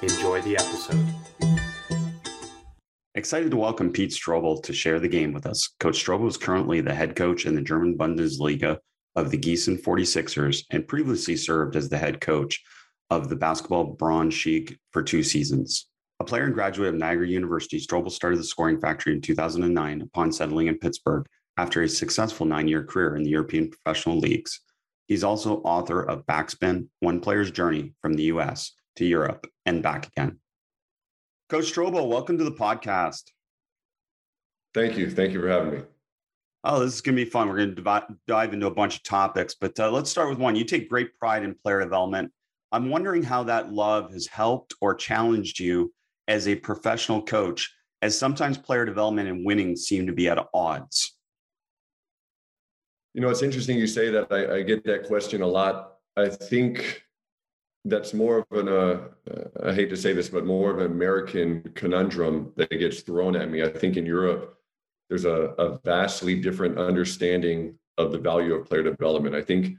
Enjoy the episode. Excited to welcome Pete Strobl to share the game with us. Coach Strobl is currently the head coach in the German Bundesliga of the Gießen 46ers and previously served as the head coach of the basketball Braunschweig for two seasons. A player and graduate of Niagara University, Strobl started the Scoring Factory in 2009 upon settling in Pittsburgh after a successful nine year career in the European professional leagues. He's also author of Backspin One Player's Journey from the US to Europe and back again. Coach Strobl, welcome to the podcast. Thank you. Thank you for having me. Oh, this is going to be fun. We're going to dive into a bunch of topics, but uh, let's start with one. You take great pride in player development. I'm wondering how that love has helped or challenged you as a professional coach, as sometimes player development and winning seem to be at odds. You know, it's interesting you say that. I, I get that question a lot. I think that's more of an uh, I hate to say this, but more of an American conundrum that gets thrown at me. I think in Europe, there's a, a vastly different understanding of the value of player development. I think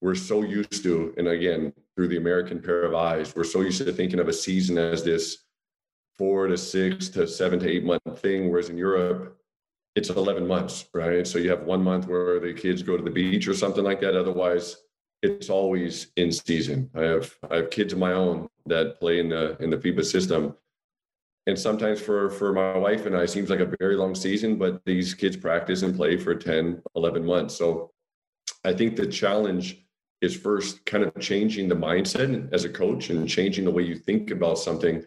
we're so used to, and again, through the American pair of eyes, we're so used to thinking of a season as this four to six to seven to eight month thing, whereas in Europe, it's 11 months, right? So you have one month where the kids go to the beach or something like that. Otherwise, it's always in season. I have I have kids of my own that play in the in the FIBA system. And sometimes for for my wife and I, seems like a very long season, but these kids practice and play for 10, 11 months. So I think the challenge is first kind of changing the mindset as a coach and changing the way you think about something.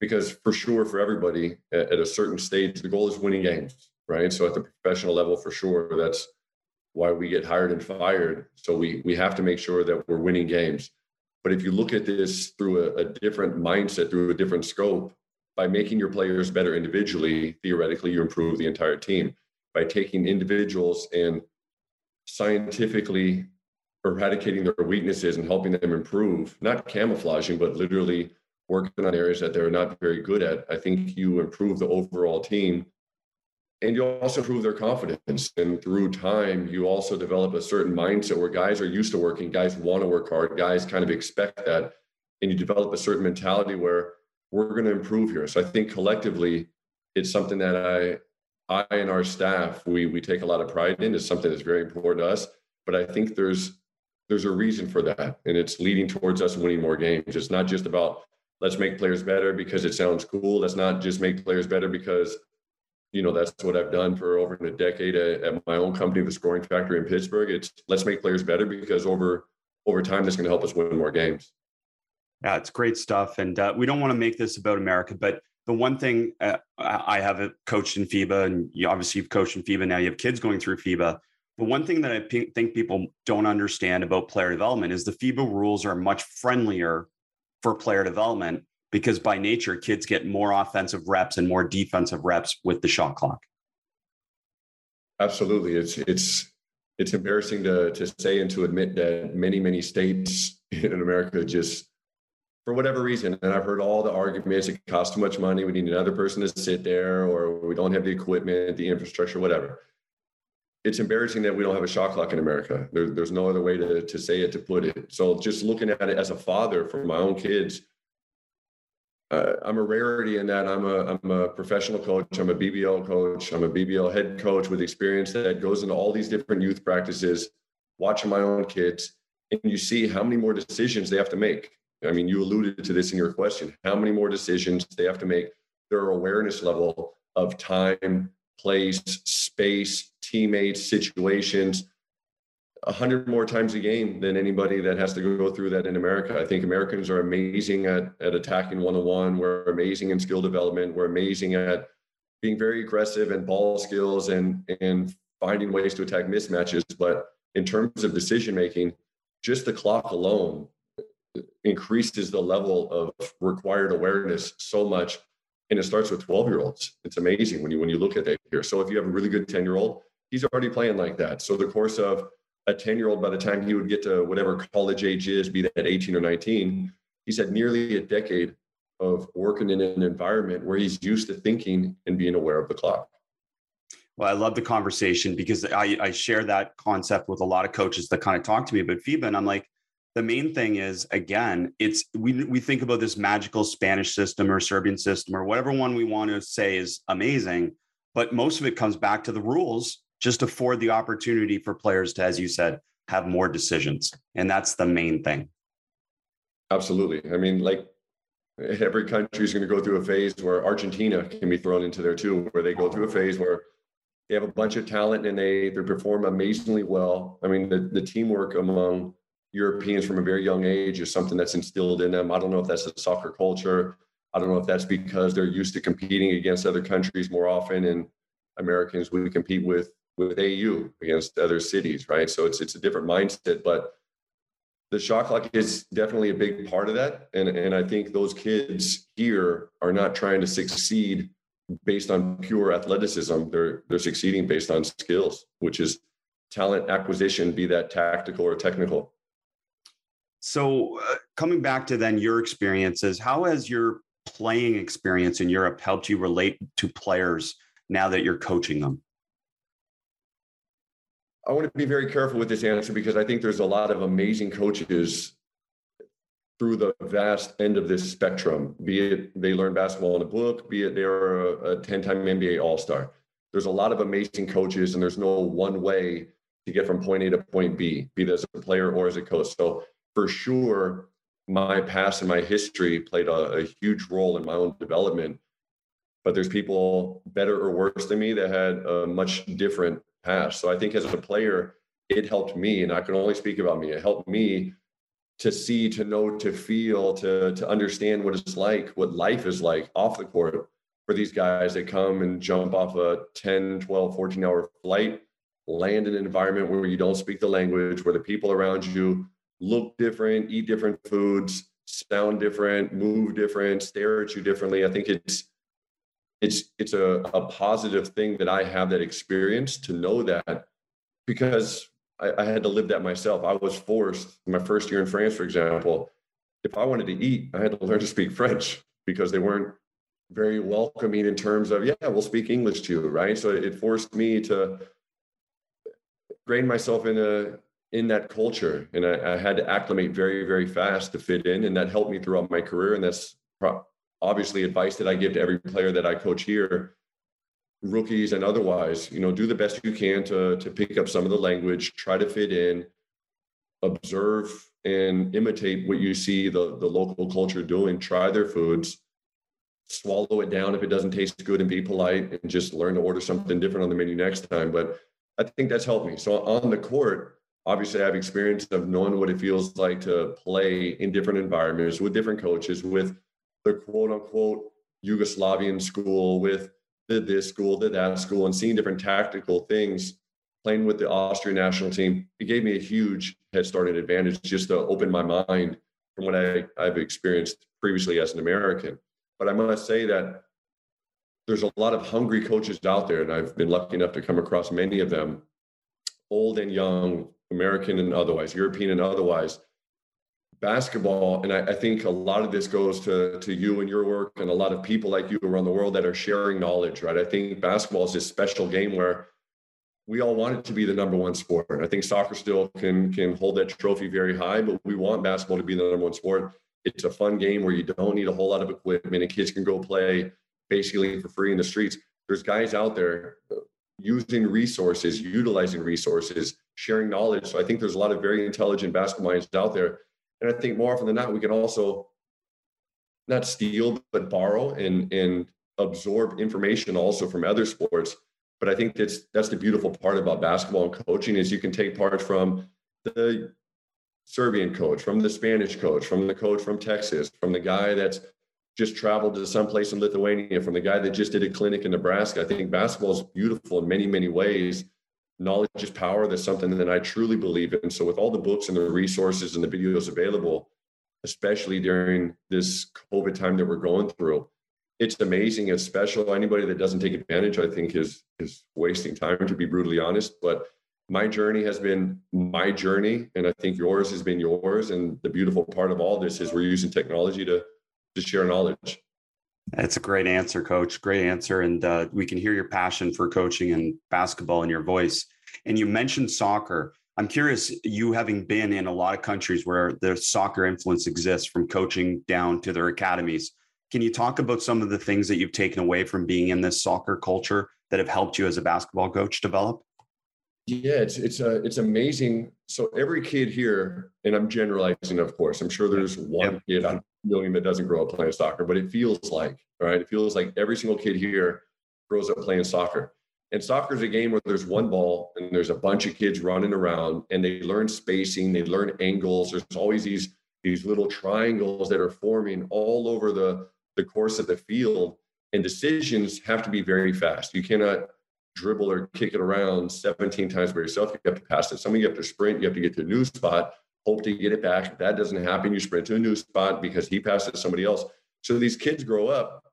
Because for sure, for everybody at a certain stage, the goal is winning games, right? So at the professional level, for sure, that's why we get hired and fired. So we we have to make sure that we're winning games. But if you look at this through a, a different mindset, through a different scope, by making your players better individually, theoretically, you improve the entire team. By taking individuals and scientifically eradicating their weaknesses and helping them improve, not camouflaging, but literally working on areas that they're not very good at, I think you improve the overall team and you also improve their confidence. And through time, you also develop a certain mindset where guys are used to working, guys want to work hard, guys kind of expect that. And you develop a certain mentality where we're going to improve here. So I think collectively, it's something that I, I and our staff, we we take a lot of pride in. It's something that's very important to us. But I think there's there's a reason for that, and it's leading towards us winning more games. It's not just about let's make players better because it sounds cool. Let's not just make players better because you know that's what I've done for over a decade at, my own company, the Scoring Factory in Pittsburgh. It's let's make players better because over over time, that's going to help us win more games. Yeah, it's great stuff, and uh, we don't want to make this about America, but the one thing uh, I have coached in FIBA, and you obviously you've coached in FIBA now. You have kids going through FIBA. But one thing that I p- think people don't understand about player development is the FIBA rules are much friendlier for player development because by nature, kids get more offensive reps and more defensive reps with the shot clock. Absolutely. It's it's it's embarrassing to to say and to admit that many, many states in America just for whatever reason, and I've heard all the arguments, it costs too much money, we need another person to sit there, or we don't have the equipment, the infrastructure, whatever. It's embarrassing that we don't have a shot clock in America. There, there's no other way to, to say it, to put it. So just looking at it as a father for my own kids, uh, I'm a rarity in that I'm a I'm a professional coach. I'm a BBL coach. I'm a BBL head coach with experience that goes into all these different youth practices, watching my own kids, and you see how many more decisions they have to make. I mean, you alluded to this in your question. How many more decisions they have to make? Their awareness level of time, place, space, teammates, situations, a hundred more times a game than anybody that has to go through that in America. I think Americans are amazing at, at attacking one on one. We're amazing in skill development. We're amazing at being very aggressive and ball skills and and finding ways to attack mismatches. But in terms of decision making, just the clock alone, increases the level of required awareness so much. And it starts with 12 year olds. It's amazing when you when you look at that here. So if you have a really good 10 year old, he's already playing like that. So the course of a 10 year old, by the time he would get to whatever college age is, be that 18 or 19, he's had nearly a decade of working in an environment where he's used to thinking and being aware of the clock. Well, I love the conversation because I, I share that concept with a lot of coaches that kind of talk to me about FIBA. And I'm like, the main thing is again, it's we we think about this magical Spanish system or Serbian system or whatever one we want to say is amazing, but most of it comes back to the rules just afford the opportunity for players to, as you said, have more decisions. And that's the main thing. Absolutely. I mean, like every country is going to go through a phase where Argentina can be thrown into there too, where they go through a phase where they have a bunch of talent and they they perform amazingly well. I mean, the, the teamwork among Europeans from a very young age is something that's instilled in them. I don't know if that's the soccer culture. I don't know if that's because they're used to competing against other countries more often. And Americans, we compete with with AU against other cities, right? So it's it's a different mindset, but the shot clock is definitely a big part of that. And and I think those kids here are not trying to succeed based on pure athleticism. They're they're succeeding based on skills, which is talent acquisition, be that tactical or technical. So, uh, coming back to then your experiences, how has your playing experience in Europe helped you relate to players now that you're coaching them? I want to be very careful with this answer because I think there's a lot of amazing coaches through the vast end of this spectrum, be it they learn basketball in a book, be it they're a 10 time NBA All Star. There's a lot of amazing coaches, and there's no one way to get from point A to point B, be that as a player or as a coach. So for sure, my past and my history played a, a huge role in my own development. But there's people better or worse than me that had a much different past. So I think as a player, it helped me, and I can only speak about me. It helped me to see, to know, to feel, to to understand what it's like, what life is like off the court for these guys that come and jump off a 10, 12, 14 hour flight, land in an environment where you don't speak the language, where the people around you look different, eat different foods, sound different, move different, stare at you differently. I think it's it's it's a, a positive thing that I have that experience to know that because I, I had to live that myself. I was forced my first year in France, for example. If I wanted to eat, I had to learn to speak French because they weren't very welcoming in terms of, yeah, we'll speak English to you, right? So it forced me to grain myself in a in that culture and I, I, had to acclimate very very fast to fit in and that helped me throughout my career and that's pro- obviously advice that i give to every player that i coach here rookies and otherwise you know do the best you can to to pick up some of the language try to fit in observe and imitate what you see the the local culture doing try their foods swallow it down if it doesn't taste good and be polite and just learn to order something different on the menu next time. But i think that's helped me. So on the court obviously I have experience of knowing what it feels like to play in different environments with different coaches, with the quote unquote Yugoslavian school, with the this school, the that school, and seeing different tactical things. Playing with the Austrian national team, it gave me a huge head start and advantage just to open my mind from what I, I've experienced previously as an American. But I must say that there's a lot of hungry coaches out there, and I've been lucky enough to come across many of them, old and young, American and otherwise, European and otherwise. Basketball, and I, I, think a lot of this goes to, to you and your work, and a lot of people like you around the world that are sharing knowledge, right? I think basketball is this special game where we all want it to be the number one sport. I think soccer still can can hold that trophy very high, but we want basketball to be the number one sport. It's a fun game where you don't need a whole lot of equipment, and kids can go play basically for free in the streets. There's guys out there using resources, utilizing resources, sharing knowledge. So I think there's a lot of very intelligent basketball minds out there. And I think more often than not, we can also not steal, but borrow and, and absorb information also from other sports. But I think that's that's the beautiful part about basketball and coaching is you can take part from the Serbian coach, from the Spanish coach, from the coach from Texas, from the guy that's just traveled to some place in Lithuania, from the guy that just did a clinic in Nebraska. I think basketball is beautiful in many, many ways. Knowledge is power. That's something that I truly believe in. So, with all the books and the resources and the videos available, especially during this COVID time that we're going through. It's amazing. It's special. Anybody that doesn't take advantage, I think, is is wasting time. To be brutally honest, but my journey has been my journey, and I think yours has been yours. And the beautiful part of all this is we're using technology to to share knowledge. That's a great answer, Coach. Great answer, and uh, we can hear your passion for coaching and basketball in your voice. And you mentioned soccer. I'm curious, you having been in a lot of countries where the soccer influence exists from coaching down to their academies. Can you talk about some of the things that you've taken away from being in this soccer culture that have helped you as a basketball coach develop? Yeah, it's it's a uh, it's amazing. So every kid here, and I'm generalizing, of course. I'm sure there's one kid on a million that doesn't grow up playing soccer, but it feels like, right? It feels like every single kid here grows up playing soccer. And soccer is a game where there's one ball and there's a bunch of kids running around and they learn spacing, they learn angles. There's always these these little triangles that are forming all over the the course of the field. And decisions have to be very fast. You cannot dribble or kick it around 17 times by yourself. You have to pass it. Some of you have to sprint. You have to get to a new spot, hope to get it back. If that doesn't happen, you sprint to a new spot because he passed it to somebody else. So these kids grow up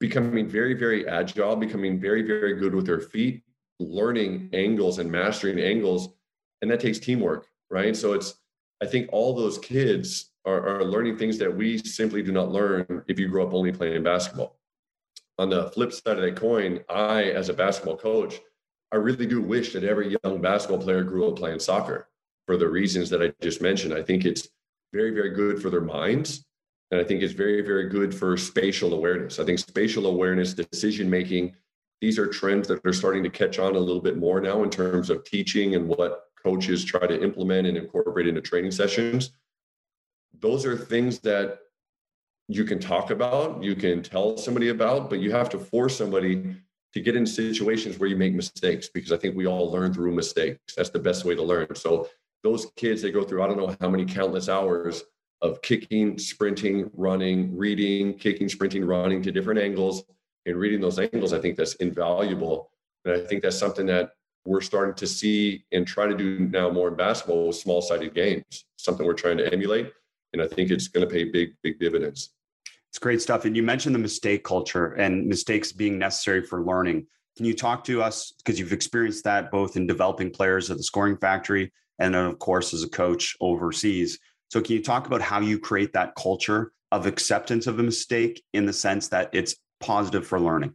becoming very, very agile, becoming very, very good with their feet, learning angles and mastering angles. And that takes teamwork, right? So it's, I think all those kids are, are learning things that we simply do not learn if you grow up only playing basketball. On the flip side of that coin, I, as a basketball coach, I really do wish that every young basketball player grew up playing soccer for the reasons that I just mentioned. I think it's very, very good for their minds. And I think it's very, very good for spatial awareness. I think spatial awareness, decision making, these are trends that are starting to catch on a little bit more now in terms of teaching and what coaches try to implement and incorporate into training sessions. Those are things that you can talk about, you can tell somebody about, but you have to force somebody to get in situations where you make mistakes because I think we all learn through mistakes. That's the best way to learn. So those kids, they go through, I don't know how many countless hours of kicking, sprinting, running, reading, kicking, sprinting, running to different angles and reading those angles. I think that's invaluable. And I think that's something that we're starting to see and try to do now more in basketball with small sided games, something we're trying to emulate. And I think it's going to pay big, big dividends. It's great stuff. And you mentioned the mistake culture and mistakes being necessary for learning. Can you talk to us because you've experienced that both in developing players at the scoring factory and then, of course, as a coach overseas? So, can you talk about how you create that culture of acceptance of a mistake in the sense that it's positive for learning?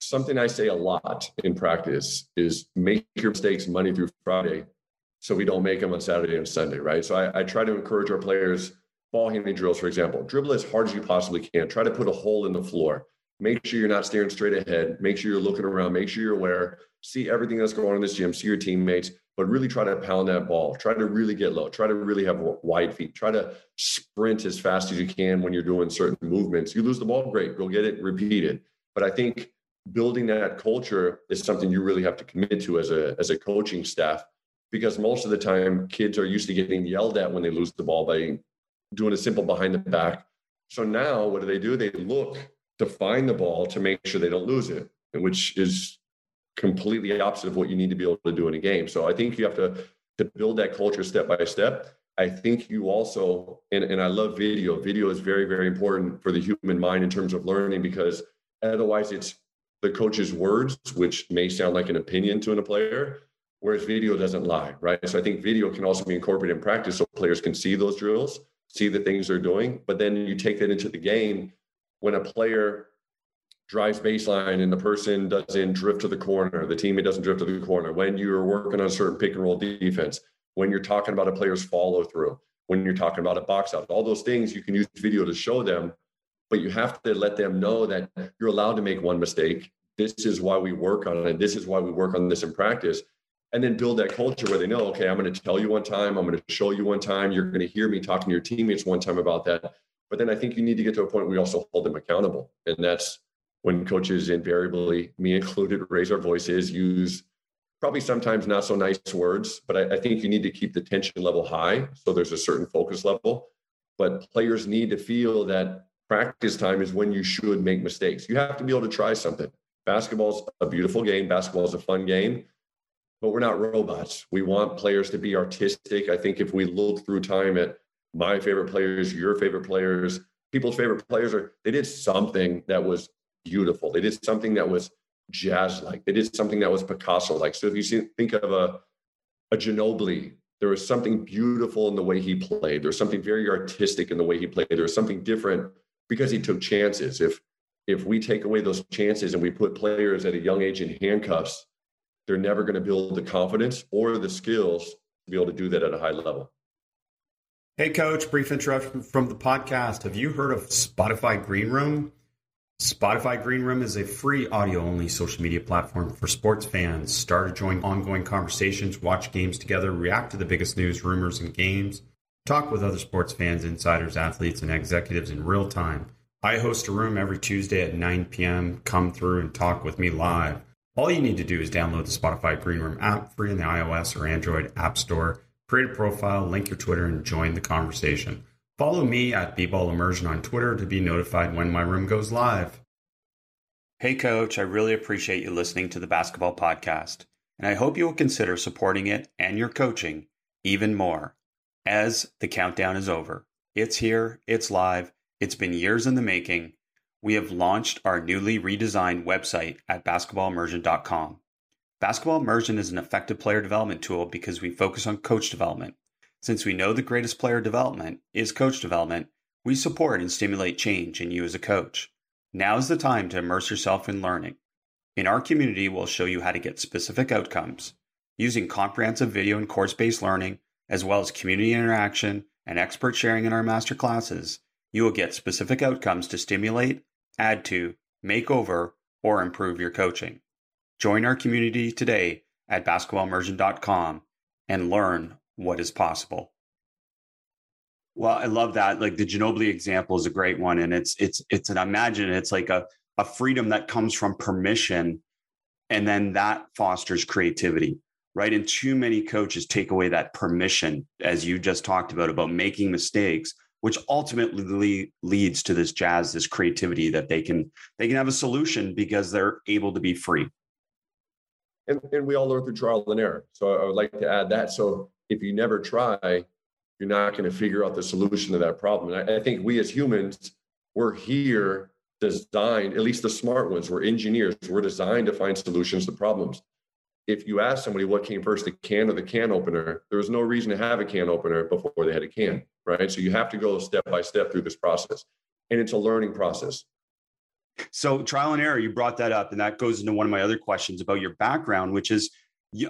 Something I say a lot in practice is make your mistakes Monday through Friday so we don't make them on Saturday and Sunday, right? So I, I try to encourage our players, ball handling drills, for example, dribble as hard as you possibly can. Try to put a hole in the floor. Make sure you're not staring straight ahead. Make sure you're looking around. Make sure you're aware. See everything that's going on in this gym. See your teammates but really try to pound that ball. Try to really get low. Try to really have wide feet. Try to sprint as fast as you can when you're doing certain movements. You lose the ball, great. Go get it, repeat it. But I think building that culture is something you really have to commit to as a as a coaching staff because most of the time kids are used to getting yelled at when they lose the ball by doing a simple behind the back. So now what do they do? They look to find the ball to make sure they don't lose it, which is completely opposite of what you need to be able to do in a game. So I think you have to to build that culture step by step. I think you also, and, and I love video. Video is very, very important for the human mind in terms of learning because otherwise it's the coach's words, which may sound like an opinion to a player, whereas video doesn't lie, right? So I think video can also be incorporated in practice so players can see those drills, see the things they're doing, but then you take that into the game when a player drives baseline and the person doesn't drift to the corner, the teammate doesn't drift to the corner, when you're working on a certain pick and roll defense, when you're talking about a player's follow through, when you're talking about a box out, all those things you can use video to show them, but you have to let them know that you're allowed to make one mistake. This is why we work on it. This is why we work on this in practice. And then build that culture where they know, okay, I'm going to tell you one time, I'm going to show you one time, you're going to hear me talking to your teammates one time about that. But then I think you need to get to a point where we also hold them accountable. And that's when coaches invariably, me included, raise our voices, use probably sometimes not so nice words, but I, I, think you need to keep the tension level high. So there's a certain focus level. But players need to feel that practice time is when you should make mistakes. You have to be able to try something. Basketball's a beautiful game, basketball is a fun game, but we're not robots. We want players to be artistic. I think if we look through time at my favorite players, your favorite players, people's favorite players are they did something that was beautiful. They did something that was jazz like. They did something that was Picasso like. So if you see, think of a a Ginobili, there was something beautiful in the way he played. There was something very artistic in the way he played. There was something different because he took chances. If if we take away those chances and we put players at a young age in handcuffs, they're never going to build the confidence or the skills to be able to do that at a high level. Hey, coach, brief interruption from the podcast. Have you heard of Spotify Green Room? Spotify Green Room is a free audio only social media platform for sports fans. Start join ongoing conversations, watch games together, react to the biggest news, rumors, and games, talk with other sports fans, insiders, athletes, and executives in real time. I host a room every Tuesday at 9 p.m. Come through and talk with me live. All you need to do is download the Spotify Green Room app free in the iOS or Android App Store, create a profile, link your Twitter, and join the conversation. Follow me at B-Ball Immersion on Twitter to be notified when my room goes live. Hey, coach, I really appreciate you listening to the basketball podcast, and I hope you will consider supporting it and your coaching even more as the countdown is over. It's here, it's live it's been years in the making. We have launched our newly redesigned website at basketballimmersion.com. Basketball Immersion is an effective player development tool because we focus on coach development. Since we know the greatest player development is coach development, we support and stimulate change in you as a coach. Now is the time to immerse yourself in learning. In our community, we'll show you how to get specific outcomes using comprehensive video and course based learning, as well as community interaction and expert sharing in our master classes you will get specific outcomes to stimulate, add to, make over, or improve your coaching. Join our community today at basketballimmersion.com and learn what is possible. Well, I love that. Like the Ginobili example is a great one. And it's it's it's an imagine it's like a, a freedom that comes from permission. And then that fosters creativity. Right. And too many coaches take away that permission, as you just talked about, about making mistakes which ultimately leads to this jazz this creativity that they can they can have a solution because they're able to be free. And, and we all learn through trial and error. So i would like to add that. So if you never try you're not going to figure out the solution to that problem. And I, I think we as humans we're here designed at least the smart ones we're engineers. We're designed to find solutions to problems if you ask somebody what came first, the can or the can opener, there was no reason to have a can opener before they had a can, right? So you have to go step by step through this process. And it's a learning process. So, trial and error, you brought that up. And that goes into one of my other questions about your background, which is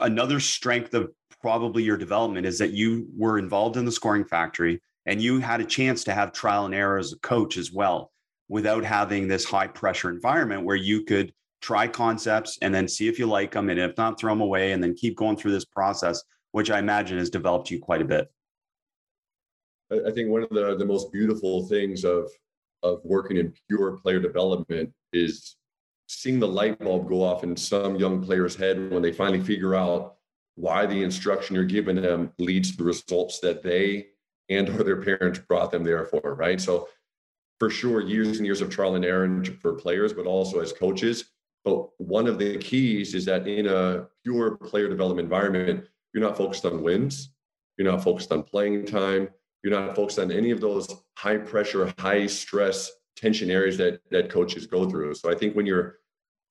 another strength of probably your development is that you were involved in the scoring factory and you had a chance to have trial and error as a coach as well without having this high pressure environment where you could try concepts and then see if you like them and if not throw them away and then keep going through this process which i imagine has developed you quite a bit. I think one of the, the most beautiful things of of working in pure player development is seeing the light bulb go off in some young player's head when they finally figure out why the instruction you're giving them leads to the results that they and or their parents brought them there for right? So for sure years and years of trial and error for players but also as coaches but one of the keys is that in a pure player development environment, you're not focused on wins, you're not focused on playing time, you're not focused on any of those high pressure, high stress, tension areas that that coaches go through. So I think when you're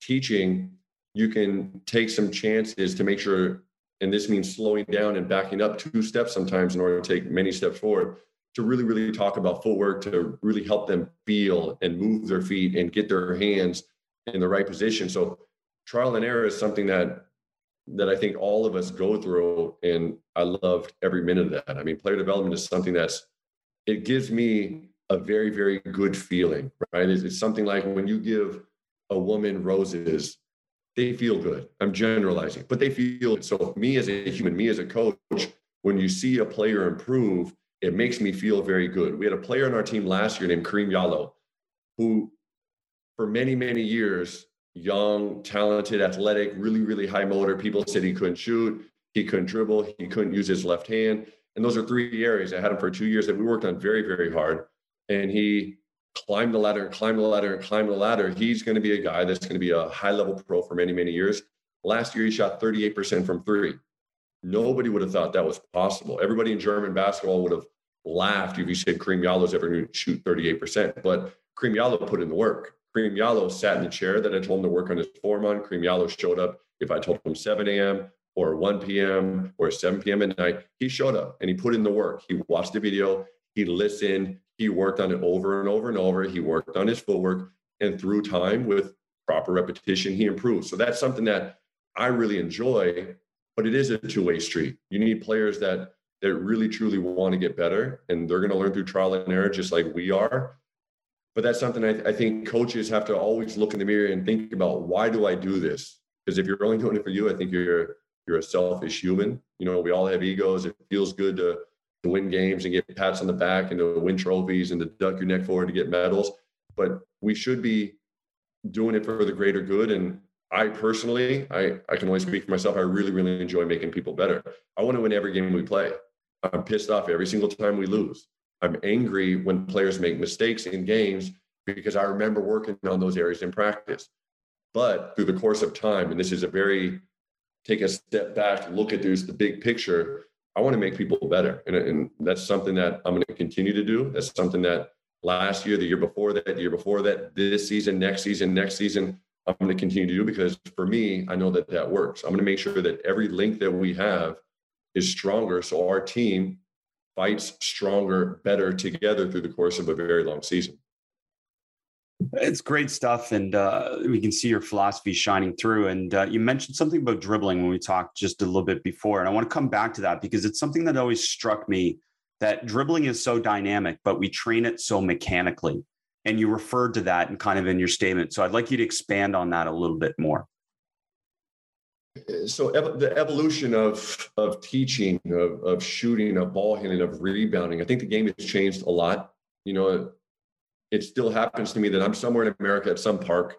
teaching, you can take some chances to make sure, and this means slowing down and backing up two steps sometimes in order to take many steps forward to really, really talk about footwork to really help them feel and move their feet and get their hands in the right position. So trial and error is something that that I think all of us go through, and I loved every minute of that. I mean, player development is something that's it gives me a very very good feeling, right? It's, it's something like when you give a woman roses, they feel good. I'm generalizing, but they feel so. Me as a human, me as a coach, when you see a player improve, it makes me feel very good. We had a player on our team last year named Karim Jallow, who for many, many years, young, talented, athletic, really, really high motor. People said he couldn't shoot, he couldn't dribble, he couldn't use his left hand. And those are three areas. I had him for two years that we worked on very, very hard. And he climbed the ladder and climbed the ladder and climbed the ladder. He's going to be a guy that's going to be a high level pro for many, many years. Last year, he shot 38% from three. Nobody would have thought that was possible. Everybody in German basketball would have laughed if you said Karim Jallow's ever going to shoot 38%. But Karim Jallow put in the work. Karim Jallow sat in the chair that I told him to work on his form on. Karim Jallow showed up if I told him 7 a.m. or 1 p.m. or 7 p.m. at night. He showed up and he put in the work. He watched the video, he listened, he worked on it over and over and over. He worked on his footwork, and through time with proper repetition, he improved. So that's something that I really enjoy, but it is a two-way street. You need players that that really truly want to get better, and they're going to learn through trial and error, just like we are. But that's something I, I think coaches have to always look in the mirror and think about: Why do I do this? Because if you're only doing it for you, I think you're you're a selfish human. You know, we all have egos. It feels good to to win games and get pats on the back and to win trophies and to duck your neck forward to get medals. But we should be doing it for the greater good. And I personally, I, I can only speak for myself. I really, really enjoy making people better. I want to win every game we play. I'm pissed off every single time we lose. I'm angry when players make mistakes in games because I remember working on those areas in practice. But through the course of time, and this is a very take a step back, look at this, the big picture. I want to make people better. And, and that's something that I'm going to continue to do. That's something that last year, the year before that, the year before that, this season, next season, next season, I'm going to continue to do because for me, I know that that works. I'm going to make sure that every link that we have is stronger. So our team fights stronger, better together through the course of a very long season. It's great stuff, and uh, we can see your philosophy shining through. And uh, you mentioned something about dribbling when we talked just a little bit before, and I want to come back to that because it's something that always struck me that dribbling is so dynamic, but we train it so mechanically. And you referred to that and kind of in your statement. So I'd like you to expand on that a little bit more. So ev- the evolution of of teaching, of, of shooting, of ball handling, of rebounding, I think the game has changed a lot. You know, it still happens to me that I'm somewhere in America at some park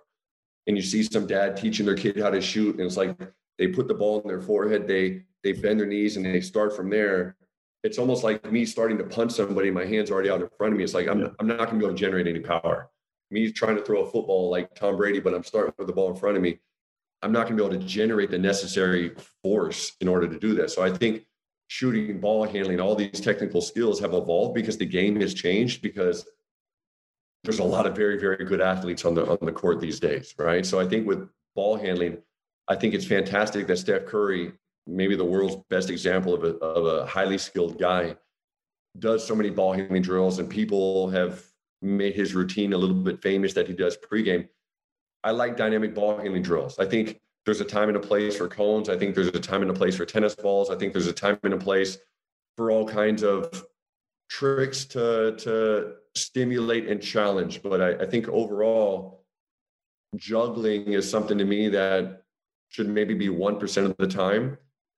and you see some dad teaching their kid how to shoot. And it's like they put the ball in their forehead, they they bend their knees and they start from there. It's almost like me starting to punch somebody, my hands already out in front of me. It's like I'm, yeah. I'm not going to be able to generate any power. Me trying to throw a football like Tom Brady, but I'm starting with the ball in front of me. I'm not going to be able to generate the necessary force in order to do that. So I think shooting, ball handling, all these technical skills have evolved because the game has changed because there's a lot of very, very good athletes on the on the court these days, right? So I think with ball handling, I think it's fantastic that Steph Curry, maybe the world's best example of a of a highly skilled guy, does so many ball handling drills, and people have made his routine a little bit famous that he does pregame. I like dynamic ball handling drills. I think there's a time and a place for cones. I think there's a time and a place for tennis balls. I think there's a time and a place for all kinds of tricks to to stimulate and challenge. But I, I think overall, juggling is something to me that should maybe be 1% of the time.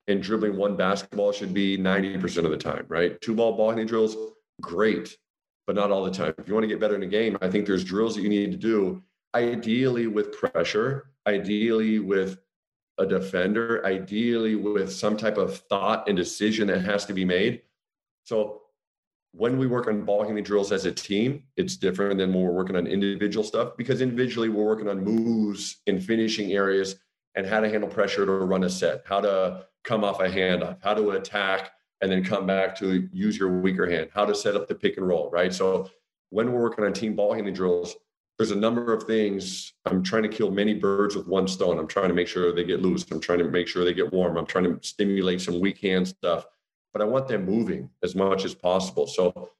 And dribbling one basketball should be 90% of the time, right? Two ball ball handling drills, great, but not all the time. If you want to get better in a game, I think there's drills that you need to do, ideally with pressure, ideally with a defender, ideally with some type of thought and decision that has to be made. So when we work on ball handling drills as a team, it's different than when we're working on individual stuff because individually we're working on moves in finishing areas and how to handle pressure to run a set, how to come off a handoff, how to attack and then come back to use your weaker hand, how to set up the pick and roll, right? So when we're working on team ball handling drills, there's a number of things. I'm trying to kill many birds with one stone. I'm trying to make sure they get loose. I'm trying to make sure they get warm. I'm trying to stimulate some weak hand stuff but I want them moving as much as possible. So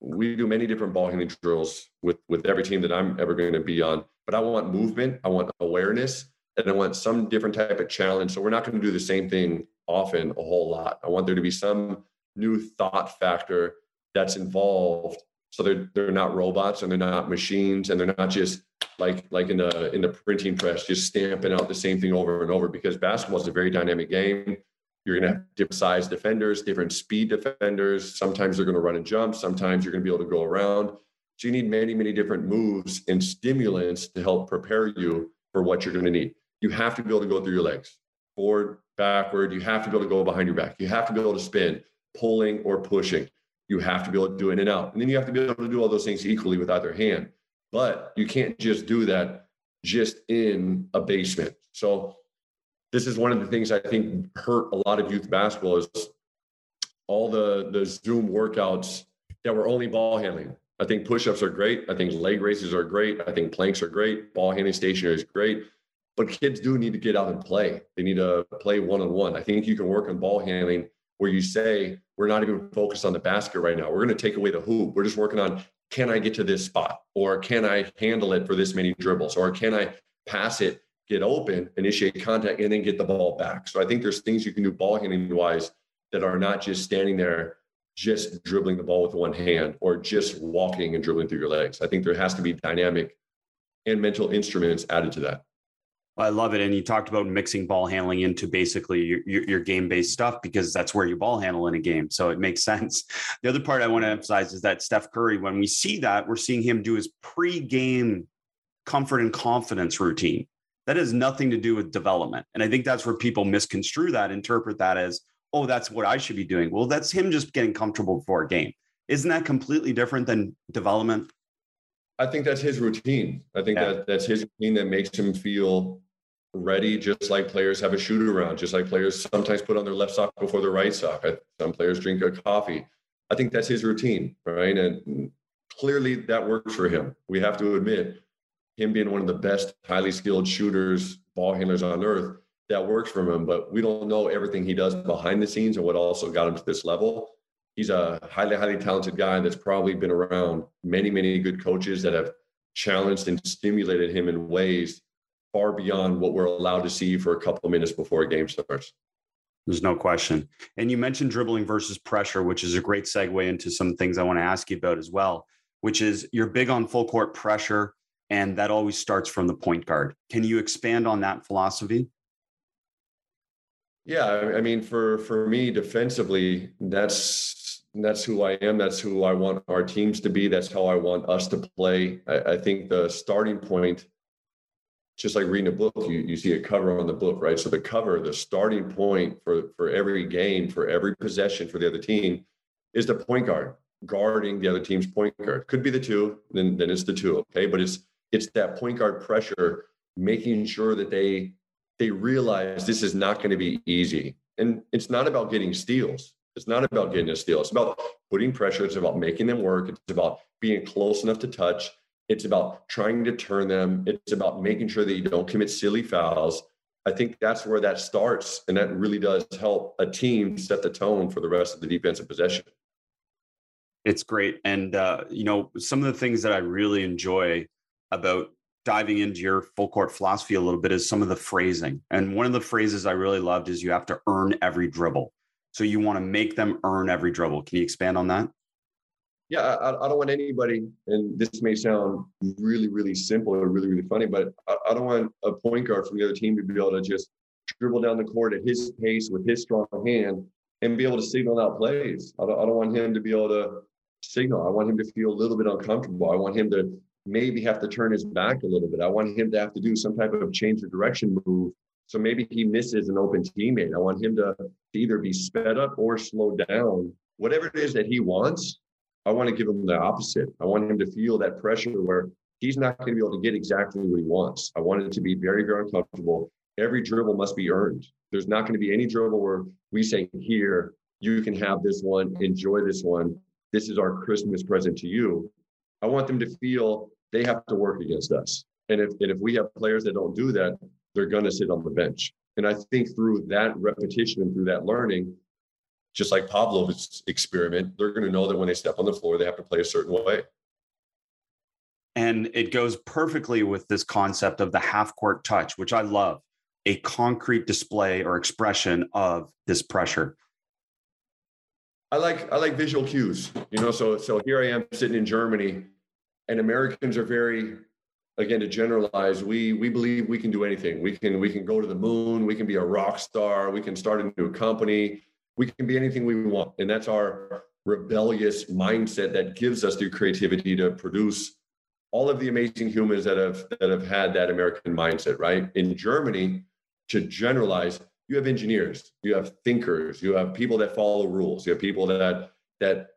we do many different ball handling drills with with every team that I'm ever going to be on. But I want movement, I want awareness, and I want some different type of challenge. So we're not going to do the same thing often a whole lot. I want there to be some new thought factor that's involved. So they're they're not robots and they're not machines and they're not just like like in the in the printing press just stamping out the same thing over and over because basketball is a very dynamic game you're going to have different size defenders, different speed defenders. Sometimes they're going to run and jump. Sometimes you're going to be able to go around. So you need many, many different moves and stimulants to help prepare you for what you're going to need. You have to be able to go through your legs, forward, backward. You have to be able to go behind your back. You have to be able to spin, pulling or pushing. You have to be able to do in and out. And then you have to be able to do all those things equally with either hand. But you can't just do that just in a basement. So this is one of the things I think hurt a lot of youth basketball is all the the Zoom workouts that we're only ball handling. I think push-ups are great. I think leg raises are great. I think planks are great. Ball handling stationary is great. But kids do need to get out and play. They need to play one-on-one. I think you can work on ball handling where you say, we're not even focused on the basket right now. We're going to take away the hoop. We're just working on can I get to this spot? Or can I handle it for this many dribbles? Or can I pass it, get open, initiate contact, and then get the ball back? So I think there's things you can do ball handling wise that are not just standing there just dribbling the ball with one hand or just walking and dribbling through your legs. I think there has to be dynamic and mental instruments added to that. I love it. And you talked about mixing ball handling into basically your, your, your game based stuff because that's where you ball handle in a game. So it makes sense. The other part I want to emphasize is that Steph Curry, when we see that, we're seeing him do his pre game comfort and confidence routine. That has nothing to do with development. And I think that's where people misconstrue that, interpret that as, oh, that's what I should be doing. Well, that's him just getting comfortable before a game. Isn't that completely different than development? I think that's his routine. I think yeah. that that's his routine that makes him feel ready, just like players have a shoot around, just like players sometimes put on their left sock before their right sock. Some players drink a coffee. I think that's his routine, right? And clearly that works for him. We have to admit, him being one of the best, highly skilled shooters, ball handlers on earth, that works for him. But we don't know everything he does behind the scenes and what also got him to this level. He's a highly, highly talented guy that's probably been around many, many good coaches that have challenged and stimulated him in ways far beyond what we're allowed to see for a couple of minutes before a game starts. There's no question. And you mentioned dribbling versus pressure, which is a great segue into some things I want to ask you about as well, which is you're big on full court pressure, and that always starts from the point guard. Can you expand on that philosophy? Yeah, I mean, for for me, defensively, that's that's who I am. That's who I want our teams to be. That's how I want us to play. I, I think the starting point just like reading a book, you, you see a cover on the book, right? So the cover, the starting point for, for every game, for every possession for the other team is the point guard guarding the other team's point guard. Could be the two, then then it's the two, okay? But it's it's that point guard pressure, making sure that they they realize this is not going to be easy. And it's not about getting steals. It's not about getting a steal. It's about putting pressure. It's about making them work. It's about being close enough to touch. It's about trying to turn them. It's about making sure that you don't commit silly fouls. I think that's where that starts. And that really does help a team set the tone for the rest of the defensive possession. It's great. And, uh, you know, some of the things that I really enjoy about diving into your full court philosophy a little bit is some of the phrasing. And one of the phrases I really loved is you have to earn every dribble. So you want to make them earn every dribble. Can you expand on that? Yeah, I, I, don't want anybody, and this may sound really, really simple or really, really funny, but I, I, don't want a point guard from the other team to be able to just dribble down the court at his pace with his strong hand and be able to signal out plays. I don't, I don't want him to be able to signal. I want him to feel a little bit uncomfortable. I want him to maybe have to turn his back a little bit. I want him to have to do some type of change of direction move. So maybe he misses an open teammate. I want him to, either be sped up or slowed down. Whatever it is that he wants, I want to give him the opposite. I want him to feel that pressure where he's not going to be able to get exactly what he wants. I want it to be very, very uncomfortable. Every dribble must be earned. There's not going to be any dribble where we say, here, you can have this one, enjoy this one. This is our Christmas present to you. I want them to feel they have to work against us. And if, and if we have players that don't do that, they're going to sit on the bench. And I think through that repetition and through that learning, just like Pavlov's experiment, they're going to know that when they step on the floor, they have to play a certain way. And it goes perfectly with this concept of the half court touch, which I love a concrete display or expression of this pressure. I like I like visual cues, you know. So so here I am sitting in Germany, and Americans are very, again to generalize, we we believe we can do anything. We can we can go to the moon. We can be a rock star. We can start a new company we can be anything we want. And that's our rebellious mindset that gives us the creativity to produce all of the amazing humans that have that have had that American mindset, right? In Germany, to generalize, you have engineers, you have thinkers, you have people that follow rules, you have people that that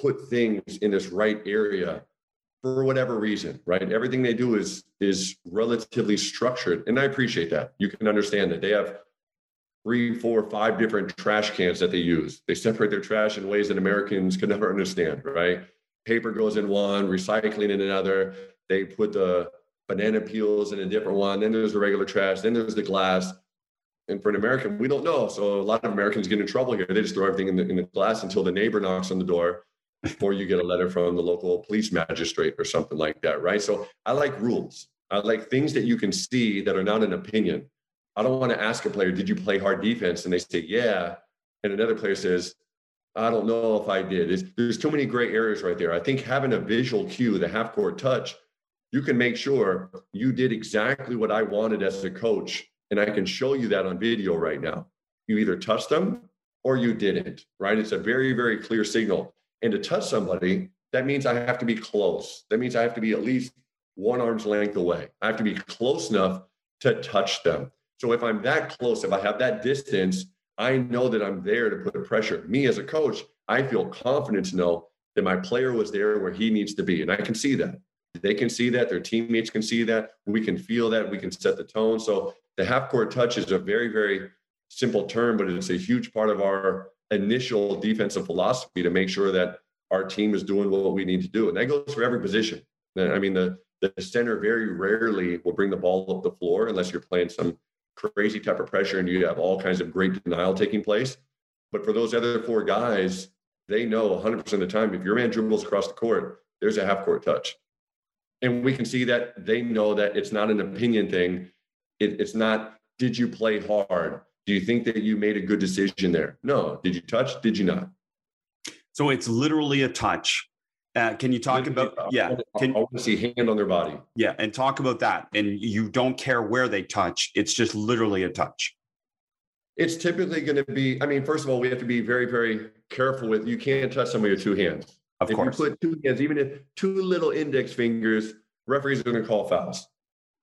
put things in this right area for whatever reason, right? Everything they do is is relatively structured, and I appreciate that. You can understand that they have three, four, five different trash cans that they use. They separate their trash in ways that Americans could never understand, right? paper goes in one, recycling in another. They put the banana peels in a different one. Then there's the regular trash. Then there's the glass. And for an American, we don't know. So a lot of Americans get in trouble here. They just throw everything in the, in the glass until the neighbor knocks on the door before you get a letter from the local police magistrate or something like that, right? So I like rules. I like things that you can see that are not an opinion. I don't want to ask a player, did you play hard defense? And they say, yeah. And another player says, I don't know if I did. It's, there's too many gray areas right there. I think having a visual cue, the half court touch, you can make sure you did exactly what I wanted as a coach. And I can show you that on video right now. You either touched them or you didn't, right? It's a very, very clear signal. And to touch somebody, that means I have to be close. That means I have to be at least one arm's length away. I have to be close enough to touch them. So if I'm that close, if I have that distance, I know that I'm there to put pressure. Me as a coach, I feel confident to know that my player was there where he needs to be. And I can see that. They can see that. Their teammates can see that. We can feel that. We can set the tone. So the half court touch is a very, very simple term, but it's a huge part of our initial defensive philosophy to make sure that our team is doing what we need to do. And that goes for every position. I mean, the, the center very rarely will bring the ball up the floor unless you're playing some crazy type of pressure and you have all kinds of great denial taking place. But for those other four guys, they know 100% of the time if your man dribbles across the court, there's a half court touch. And we can see that they know that it's not an opinion thing. It, it's not, did you play hard? Do you think that you made a good decision there? No. Did you touch? Did you not? So it's literally a touch. Uh, can you talk about yeah? Can, I want to see hand on their body. Yeah, and talk about that. And you don't care where they touch; it's just literally a touch. It's typically going to be. I mean, first of all, we have to be very, very careful with. You can't touch somebody with two hands. Of if course, you put two hands, even if two little index fingers, referees are going to call fouls,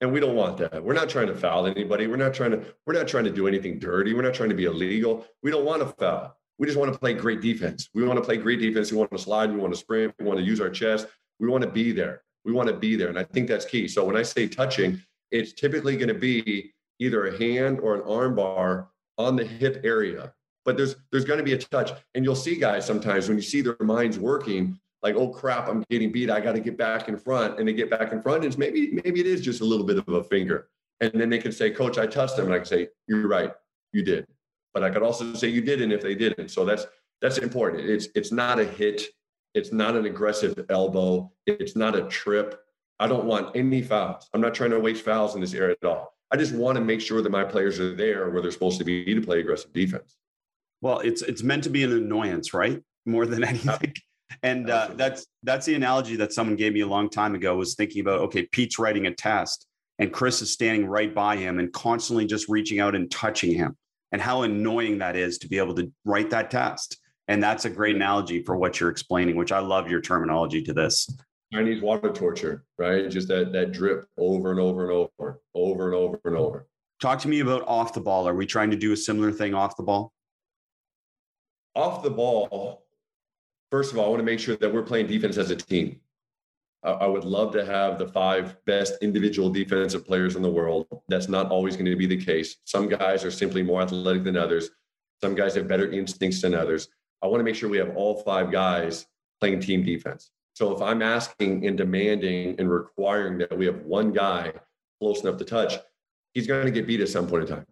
and we don't want that. We're not trying to foul anybody. We're not trying to. We're not trying to do anything dirty. We're not trying to be illegal. We don't want to foul. We just want to play great defense. We want to play great defense. We want to slide. We want to sprint. We want to use our chest. We want to be there. We want to be there. And I think that's key. So when I say touching, it's typically going to be either a hand or an arm bar on the hip area. But there's there's going to be a touch. And you'll see guys sometimes when you see their minds working, like, oh crap, I'm getting beat. I got to get back in front. And they get back in front. And maybe, maybe it is just a little bit of a finger. And then they can say, Coach, I touched them. And I can say, You're right. You did but I could also say you didn't if they didn't. So that's that's important. It's it's not a hit. It's not an aggressive elbow. It's not a trip. I don't want any fouls. I'm not trying to waste fouls in this area at all. I just want to make sure that my players are there where they're supposed to be to play aggressive defense. Well, it's it's meant to be an annoyance, right? More than anything. And uh, that's that's the analogy that someone gave me a long time ago. Was thinking about okay, Pete's writing a test, and Chris is standing right by him and constantly just reaching out and touching him and how annoying that is to be able to write that test. And that's a great analogy for what you're explaining, which I love your terminology to this. Chinese water torture, right? Just that that drip over and over and over, over and over and over. Talk to me about off the ball. Are we trying to do a similar thing off the ball? Off the ball, first of all, I want to make sure that we're playing defense as a team. I would love to have the five best individual defensive players in the world. That's not always going to be the case. Some guys are simply more athletic than others. Some guys have better instincts than others. I want to make sure we have all five guys playing team defense. So if I'm asking and demanding and requiring that we have one guy close enough to touch, he's going to get beat at some point in time.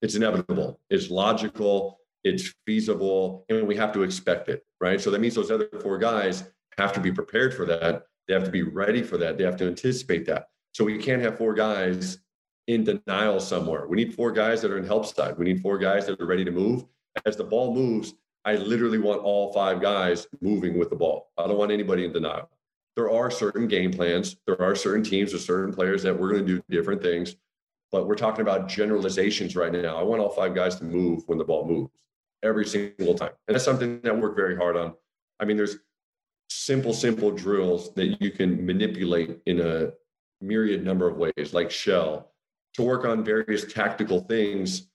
It's inevitable. It's logical. It's feasible, and we have to expect it, right? So that means those other four guys have to be prepared for that they have to be ready for that. They have to anticipate that. So we can't have four guys in denial somewhere. We need four guys that are in help side. We need four guys that are ready to move. As the ball moves, I literally want all five guys moving with the ball. I don't want anybody in denial. There are certain game plans. There are certain teams or certain players that we're going to do different things, but we're talking about generalizations right now. I want all five guys to move when the ball moves every single time. And that's something that we work very hard on. I mean, there's simple, simple drills that you can manipulate in a myriad number of ways, like shell, to work on various tactical things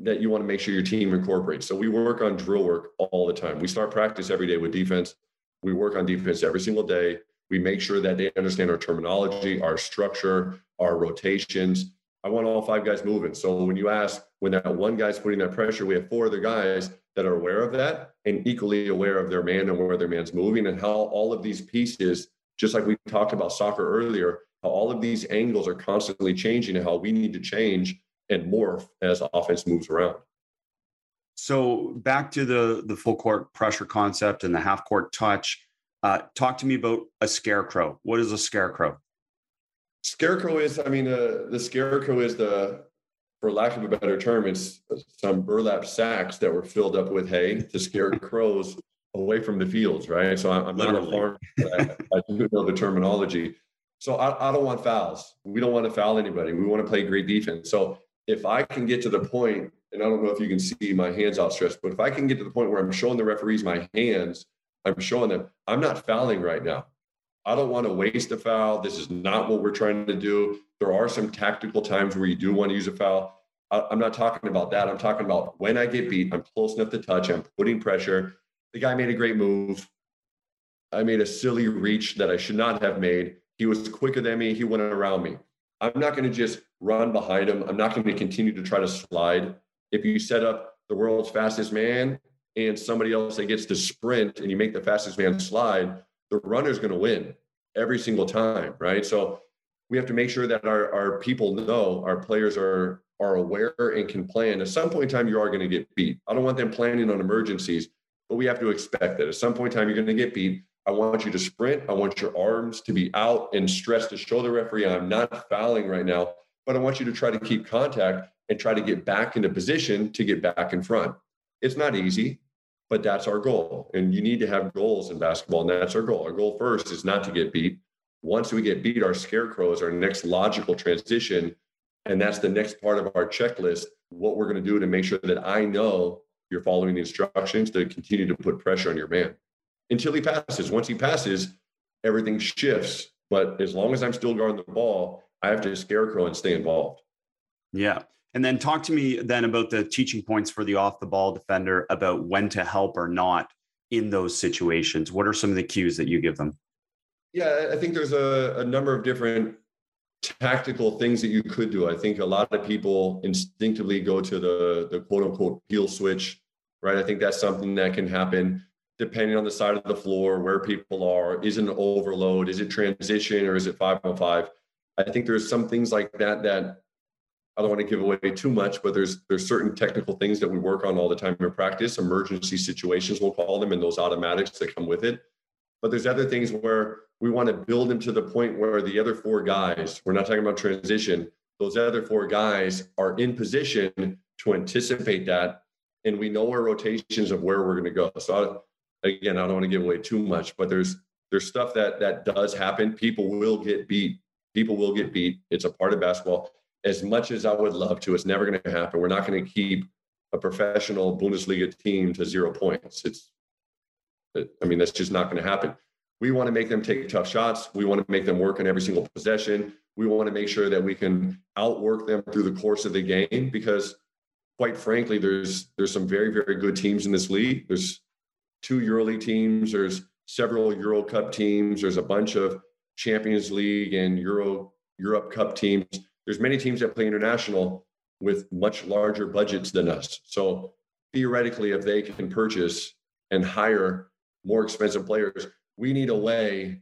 that you want to make sure your team incorporates. So we work on drill work all the time. We start practice every day with defense. We work on defense every single day. We make sure that they understand our terminology, our structure, our rotations. I want all five guys moving. So when you ask, when that one guy's putting that pressure, we have four other guys that are aware of that and equally aware of their man and where their man's moving and how all of these pieces, just like we talked about soccer earlier, how all of these angles are constantly changing and how we need to change and morph as offense moves around. So back to the the full court pressure concept and the half court touch. Uh, talk to me about a scarecrow. What is a scarecrow? Scarecrow is, I mean, uh, the scarecrow is the, for lack of a better term, it's some burlap sacks that were filled up with hay to scare crows away from the fields, right? So I'm, not a farmer. I, I do know the terminology. So I, I don't want fouls. We don't want to foul anybody. We want to play great defense. So if I can get to the point, and I don't know if you can see my hands outstretched, but if I can get to the point where I'm showing the referees my hands, I'm showing them I'm not fouling right now. I don't want to waste a foul. This is not what we're trying to do. There are some tactical times where you do want to use a foul. I, am not talking about that. I'm talking about when I get beat, I'm close enough to touch, I'm putting pressure. The guy made a great move. I made a silly reach that I should not have made. He was quicker than me. He went around me. I'm not going to just run behind him. I'm not going to continue to try to slide. If you set up the world's fastest man and somebody else that gets to sprint and you make the fastest man slide, the runner's going to win every single time, right? So we have to make sure that our, our people know our players are are aware and can plan. At some point in time, you are going to get beat. I don't want them planning on emergencies, but we have to expect that at some point in time, you're going to get beat. I want you to sprint. I want your arms to be out and stressed to show the referee I'm not fouling right now, but I want you to try to keep contact and try to get back into position to get back in front. It's not easy but that's our goal. And you need to have goals in basketball, and that's our goal. Our goal first is not to get beat. Once we get beat, our scarecrow is our next logical transition. And that's the next part of our checklist. What we're going to do to make sure that I know you're following the instructions to continue to put pressure on your man until he passes. Once he passes, everything shifts. But as long as I'm still guarding the ball, I have to scarecrow and stay involved. Yeah. And then talk to me then about the teaching points for the off the ball defender about when to help or not in those situations. What are some of the cues that you give them? Yeah, I think there's a, a number of different tactical things that you could do. I think a lot of people instinctively go to the the quote unquote peel switch, right? I think that's something that can happen depending on the side of the floor, where people are. Is it an overload? Is it transition or is it five on five? I think there's some things like that that I don't want to give away too much, but there's there's certain technical things that we work on all the time in practice, emergency situations we'll call them, and those automatics that come with it. But there's other things where we want to build them to the point where the other four guys, we're not talking about transition, those other four guys are in position to anticipate that, and we know our rotations of where we're going to go. So I, again, I don't want to give away too much, but there's there's stuff that that does happen. People will get beat. People will get beat. It's a part of basketball as much as I would love to, it's never going to happen. We're not going to keep a professional Bundesliga team to zero points. It's, I mean, that's just not going to happen. We want to make them take tough shots. We want to make them work on every single possession. We want to make sure that we can outwork them through the course of the game because, quite frankly, there's there's some very very good teams in this league. There's two EuroLeague teams. There's several Euro Cup teams. There's a bunch of Champions League and Euro Europe Cup teams there's many teams that play international with much larger budgets than us. So theoretically, if they can purchase and hire more expensive players, we need a way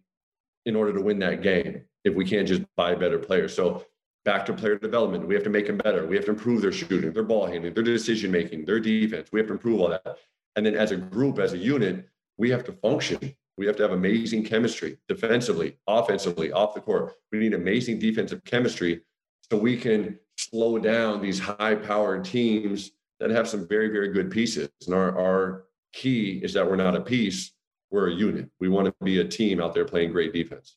in order to win that game if we can't just buy better players. So back to player development, we have to make them better. We have to improve their shooting, their ball handling, their decision making, their defense. We have to improve all that. And then as a group, as a unit, we have to function. We have to have amazing chemistry defensively, offensively, off the court. We need amazing defensive chemistry so we can slow down these high powered teams that have some very, very good pieces. And our, our key is that we're not a piece, we're a unit. We want to be a team out there playing great defense.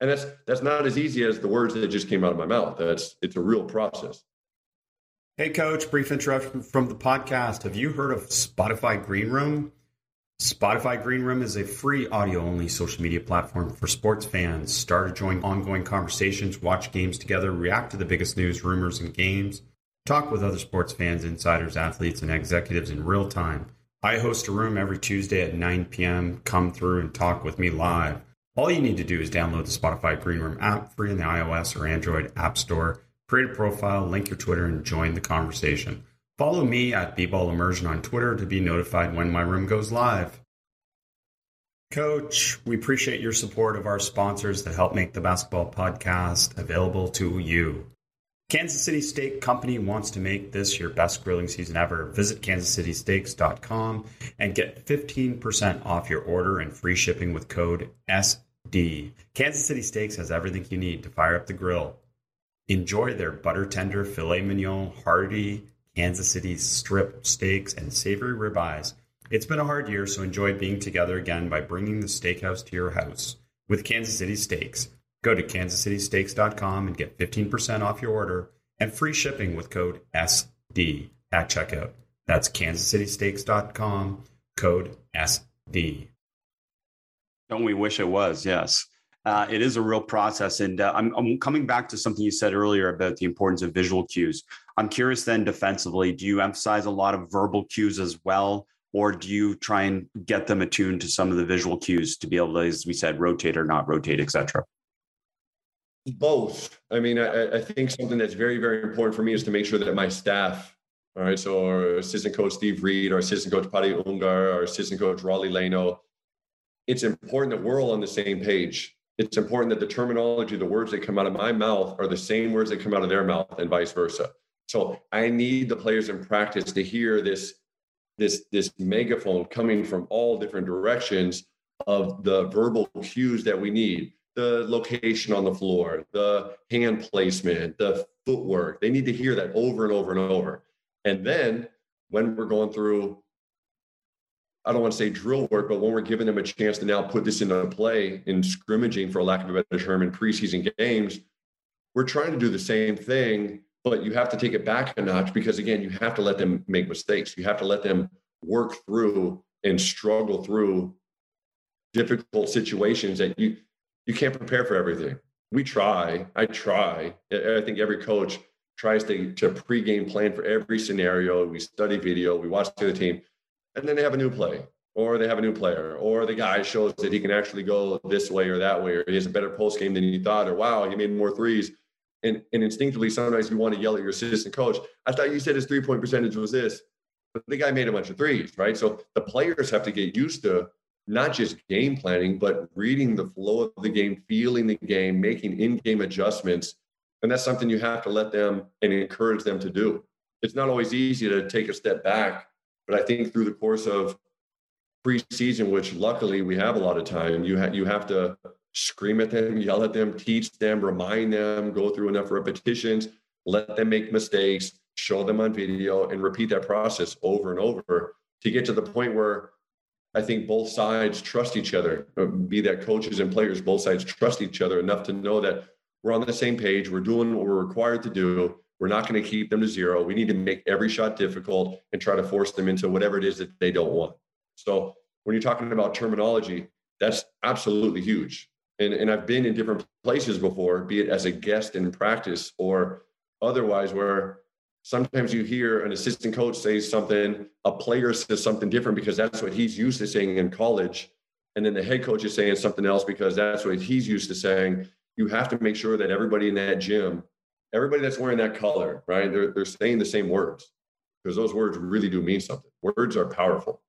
And that's that's not as easy as the words that just came out of my mouth. That's it's a real process. Hey coach, brief interruption from the podcast. Have you heard of Spotify Green Room? Spotify Green Room is a free audio only social media platform for sports fans. Start or join ongoing conversations, watch games together, react to the biggest news, rumors, and games, talk with other sports fans, insiders, athletes, and executives in real time. I host a room every Tuesday at 9 p.m. Come through and talk with me live. All you need to do is download the Spotify Green Room app free in the iOS or Android App Store, create a profile, link your Twitter, and join the conversation. Follow me at B-Ball Immersion on Twitter to be notified when my room goes live. Coach, we appreciate your support of our sponsors that help make the basketball podcast available to you. Kansas City Steak Company wants to make this your best grilling season ever. Visit kansascitysteaks.com and get 15% off your order and free shipping with code SD. Kansas City Steaks has everything you need to fire up the grill. Enjoy their butter tender filet mignon, hearty Kansas City strip steaks, and savory ribeyes. It's been a hard year, so enjoy being together again by bringing the steakhouse to your house with Kansas City Steaks. Go to kansascitysteaks.com and get 15% off your order and free shipping with code SD at checkout. That's kansascitysteaks.com, code SD. Don't we wish it was? Yes. Uh, it is a real process. And uh, I'm, I'm coming back to something you said earlier about the importance of visual cues. I'm curious then defensively, do you emphasize a lot of verbal cues as well? Or do you try and get them attuned to some of the visual cues to be able to, as we said, rotate or not rotate, et cetera? Both. I mean, I, I think something that's very, very important for me is to make sure that my staff, all right, so our assistant coach Steve Reed, our assistant coach Paddy Ungar, our assistant coach raleigh Leno, it's important that we're all on the same page. It's important that the terminology, the words that come out of my mouth are the same words that come out of their mouth and vice versa. So I need the players in practice to hear this this this megaphone coming from all different directions of the verbal cues that we need the location on the floor the hand placement the footwork. They need to hear that over and over and over. And then when we're going through i don't want to say drill work but when we're giving them a chance to now put this into play in scrimmaging for lack of a better term in preseason games we're trying to do the same thing but you have to take it back a notch because again you have to let them make mistakes. You have to let them work through and struggle through difficult situations that you you can't prepare for everything. We try. I try. I think every coach tries to to pre-game plan for every scenario. We study video. We watch the other team. And then they have a new play or they have a new player or the guy shows that he can actually go this way or that way or he has a better post game than you thought or wow he made more threes. And, and instinctively, sometimes you want to yell at your assistant coach. I thought you said his three point percentage was this, but the guy made a bunch of threes, right? So the players have to get used to not just game planning, but reading the flow of the game, feeling the game, making in game adjustments. And that's something you have to let them and encourage them to do. It's not always easy to take a step back, but I think through the course of preseason, which luckily we have a lot of time, you, ha- you have to scream at them, yell at them, teach them, remind them, go through enough repetitions, let them make mistakes, show them on video, and repeat that process over and over to get to the point where I think both sides trust each other, uh, be that coaches and players, both sides trust each other enough to know that we're on the same page, we're doing what we're required to do. We're not going to keep them to zero. We need to make every shot difficult and try to force them into whatever it is that they don't want. So when you're talking about terminology, that's absolutely huge and, and I've been in different places before, be it as a guest in practice or otherwise, where sometimes you hear an assistant coach say something, a player says something different because that's what he's used to saying in college. And then the head coach is saying something else because that's what he's used to saying. You have to make sure that everybody in that gym, everybody that's wearing that color, right, they're, they're saying the same words because those words really do mean something. Words are powerful.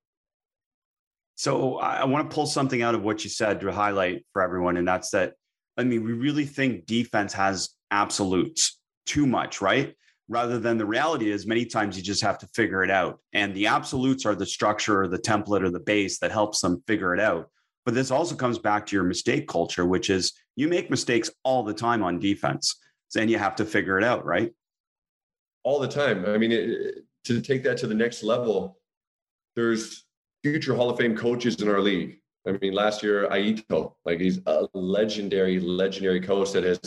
So I want to pull something out of what you said to highlight for everyone, and that's that. I mean, we really think defense has absolutes too much, right? Rather than the reality is, many times you just have to figure it out. And the absolutes are the structure or the template or the base that helps them figure it out. But this also comes back to your mistake culture, which is you make mistakes all the time on defense. and you have to figure it out, right? All the time. I mean, it, to take that to the next level, there's future Hall of Fame coaches in our league. I mean, last year, Aito, like he's a legendary, legendary coach that has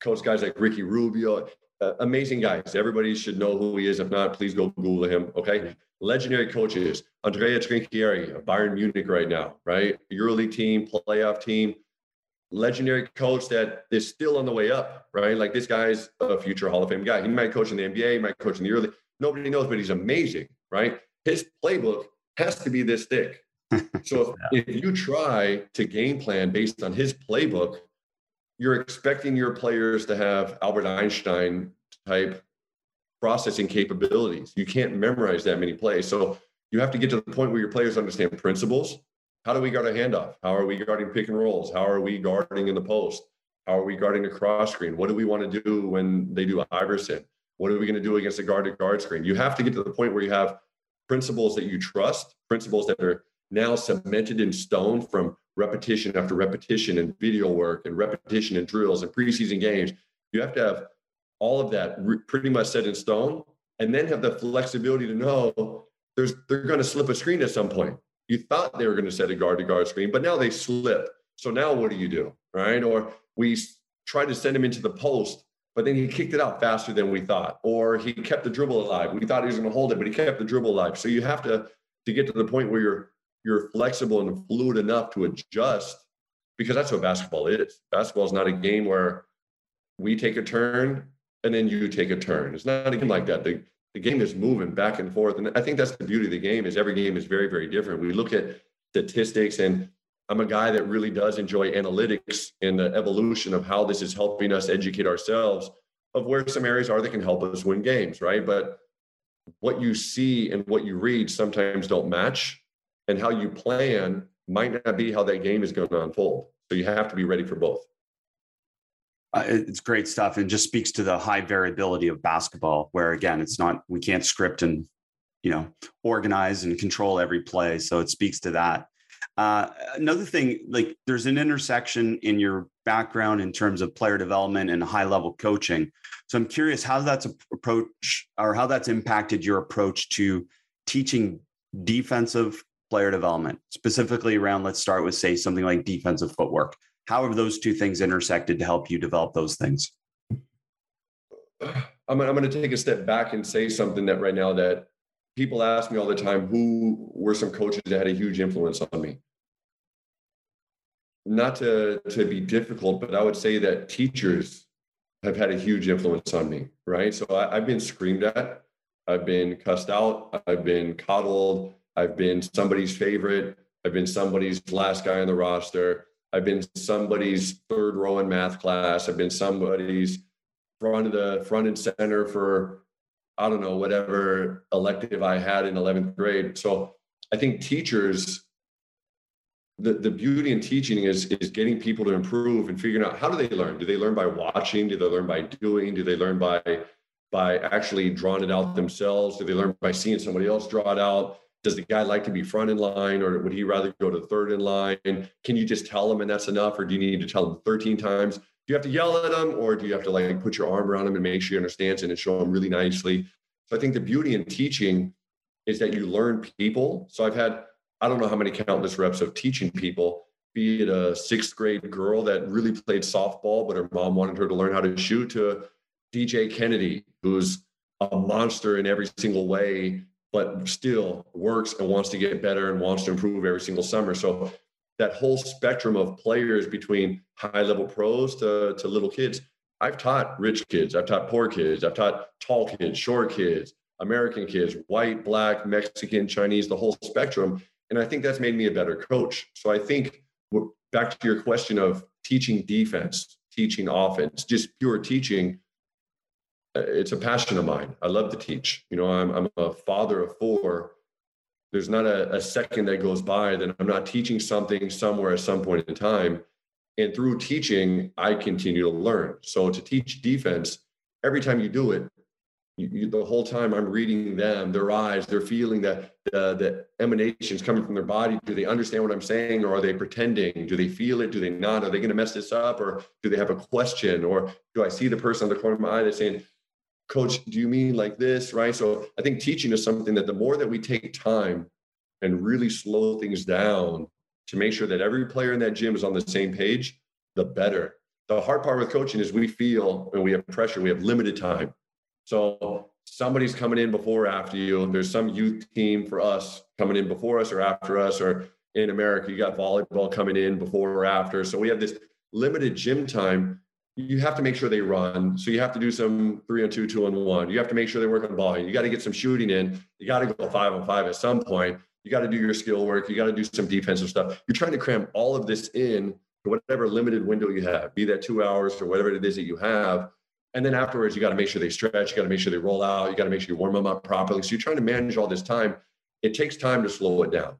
coached guys like Ricky Rubio, uh, amazing guys. Everybody should know who he is. If not, please go Google him. Okay. Legendary coaches, Andrea Trinchieri of Bayern Munich right now, right? EuroLeague team, playoff team, legendary coach that is still on the way up, right? Like this guy's a future Hall of Fame guy. He might coach in the NBA, he might coach in the EuroLeague. Nobody knows, but he's amazing, right? His playbook has to be this thick. So if, if you try to game plan based on his playbook, you're expecting your players to have Albert Einstein type processing capabilities. You can't memorize that many plays. So you have to get to the point where your players understand principles. How do we guard a handoff? How are we guarding pick and rolls? How are we guarding in the post? How are we guarding a cross screen? What do we want to do when they do a Iverson? What are we going to do against a guard to guard screen? You have to get to the point where you have principles that you trust, principles that are now cemented in stone from repetition after repetition and video work and repetition and drills and preseason games. You have to have all of that re- pretty much set in stone and then have the flexibility to know there's they're going to slip a screen at some point. You thought they were going to set a guard to guard screen, but now they slip. So now what do you do? Right? Or we tried to send him into the post, but then he kicked it out faster than we thought. Or he kept the dribble alive. We thought he was going to hold it, but he kept the dribble alive. So you have to to get to the point where you're you're flexible and fluid enough to adjust because that's what basketball is. Basketball is not a game where we take a turn and then you take a turn. It's not a game like that. The, the game is moving back and forth. And I think that's the beauty of the game is every game is very, very different. We look at statistics and I'm a guy that really does enjoy analytics and the evolution of how this is helping us educate ourselves of where some areas are that can help us win games, right? But what you see and what you read sometimes don't match. And how you plan might not be how that game is going to unfold. So you have to be ready for both. Uh, it's great stuff and just speaks to the high variability of basketball where again it's not we can't script and you know organize and control every play so it speaks to that uh, another thing like there's an intersection in your background in terms of player development and high level coaching so i'm curious how that's approach or how that's impacted your approach to teaching defensive player development specifically around let's start with say something like defensive footwork. How have those two things intersected to help you develop those things? I'm, I'm going to take a step back and say something that right now that people ask me all the time who were some coaches that had a huge influence on me? Not to to be difficult but i would say that teachers have had a huge influence on me right? So I, have been screamed at. I've been cussed out. I've been coddled i've been somebody's favorite i've been somebody's last guy on the roster I've been somebody's third row in math class. I've been somebody's front of the front and center for I don't know whatever elective I had in 11th grade. So I think teachers the, the beauty in teaching is is getting people to improve and figuring out how do they learn? Do they learn by watching? Do they learn by doing? Do they learn by by actually drawing it out themselves? Do they learn by seeing somebody else draw it out? Does the guy like to be front in line or would he rather go to third in line? Can you just tell him and that's enough? Or do you need to tell him 13 times? Do you have to yell at him or do you have to like put your arm around him and make sure he understands it and show him really nicely? So I think the beauty in teaching is that you learn people. So I've had, I don't know how many countless reps of teaching people, be it a sixth grade girl that really played softball, but her mom wanted her to learn how to shoot to DJ Kennedy, who's a monster in every single way but still works and wants to get better and wants to improve every single summer. So that whole spectrum of players between high level pros to, to little kids. I've taught rich kids, I've taught poor kids, I've taught tall kids, short kids, American kids, white, black, Mexican, Chinese, the whole spectrum. And I think that's made me a better coach. So I think back to your question of teaching defense, teaching offense, just pure teaching it's a passion of mine. I love to teach. You know, I'm, I'm a father of four. There's not a, a second that goes by that I'm not teaching something somewhere at some point in time. And through teaching, I continue to learn. So to teach defense, every time you do it, you, you, the whole time I'm reading them, their eyes, they're feeling that the, the emanations coming from their body. Do they understand what I'm saying, or are they pretending? Do they feel it? Do they not? Are they going to mess this up, or do they have a question, or do I see the person on the corner of my eye that's saying, coach do you mean like this right? So i think teaching is something that the more that we take time and really slow things down to make sure that every player in that gym is on the same page the better. The hard part with coaching is we feel and we have pressure we have limited time. So somebody's coming in before or after you. There's some youth team for us coming in before us or after us or in america you got volleyball coming in before or after. So we have this limited gym time you have to make sure they run. So you have to do some three on two, two on one. You have to make sure they work on ball. You got to get some shooting in. You got to go five on five at some point. You got to do your skill work. You got to do some defensive stuff. You're trying to cram all of this in to whatever limited window you have, be that two hours or whatever it is that you have. And then afterwards, you got to make sure they stretch, you got to make sure they roll out, you got to make sure you warm them up properly. So you're trying to manage all this time. It takes time to slow it down.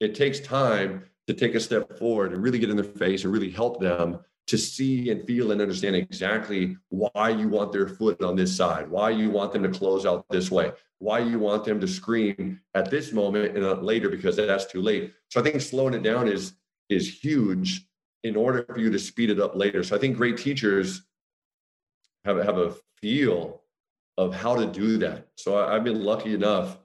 It takes time to take a step forward and really get in their face and really help them to see and feel and understand exactly why you want their foot on this side, why you want them to close out this way, why you want them to scream at this moment and not later because that's too late. So I think slowing it down is is huge in order for you to speed it up later. So I think great teachers have, have a feel of how to do that. So I, have been lucky enough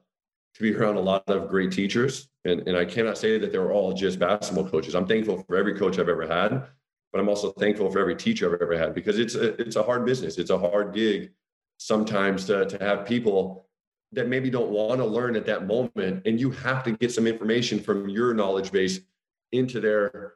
to be around a lot of great teachers. And, and I cannot say that they're all just basketball coaches. I'm thankful for every coach I've ever had, but I'm also thankful for every teacher I've ever had because it's a, it's a hard business. It's a hard gig sometimes to, to have people that maybe don't want to learn at that moment. And you have to get some information from your knowledge base into their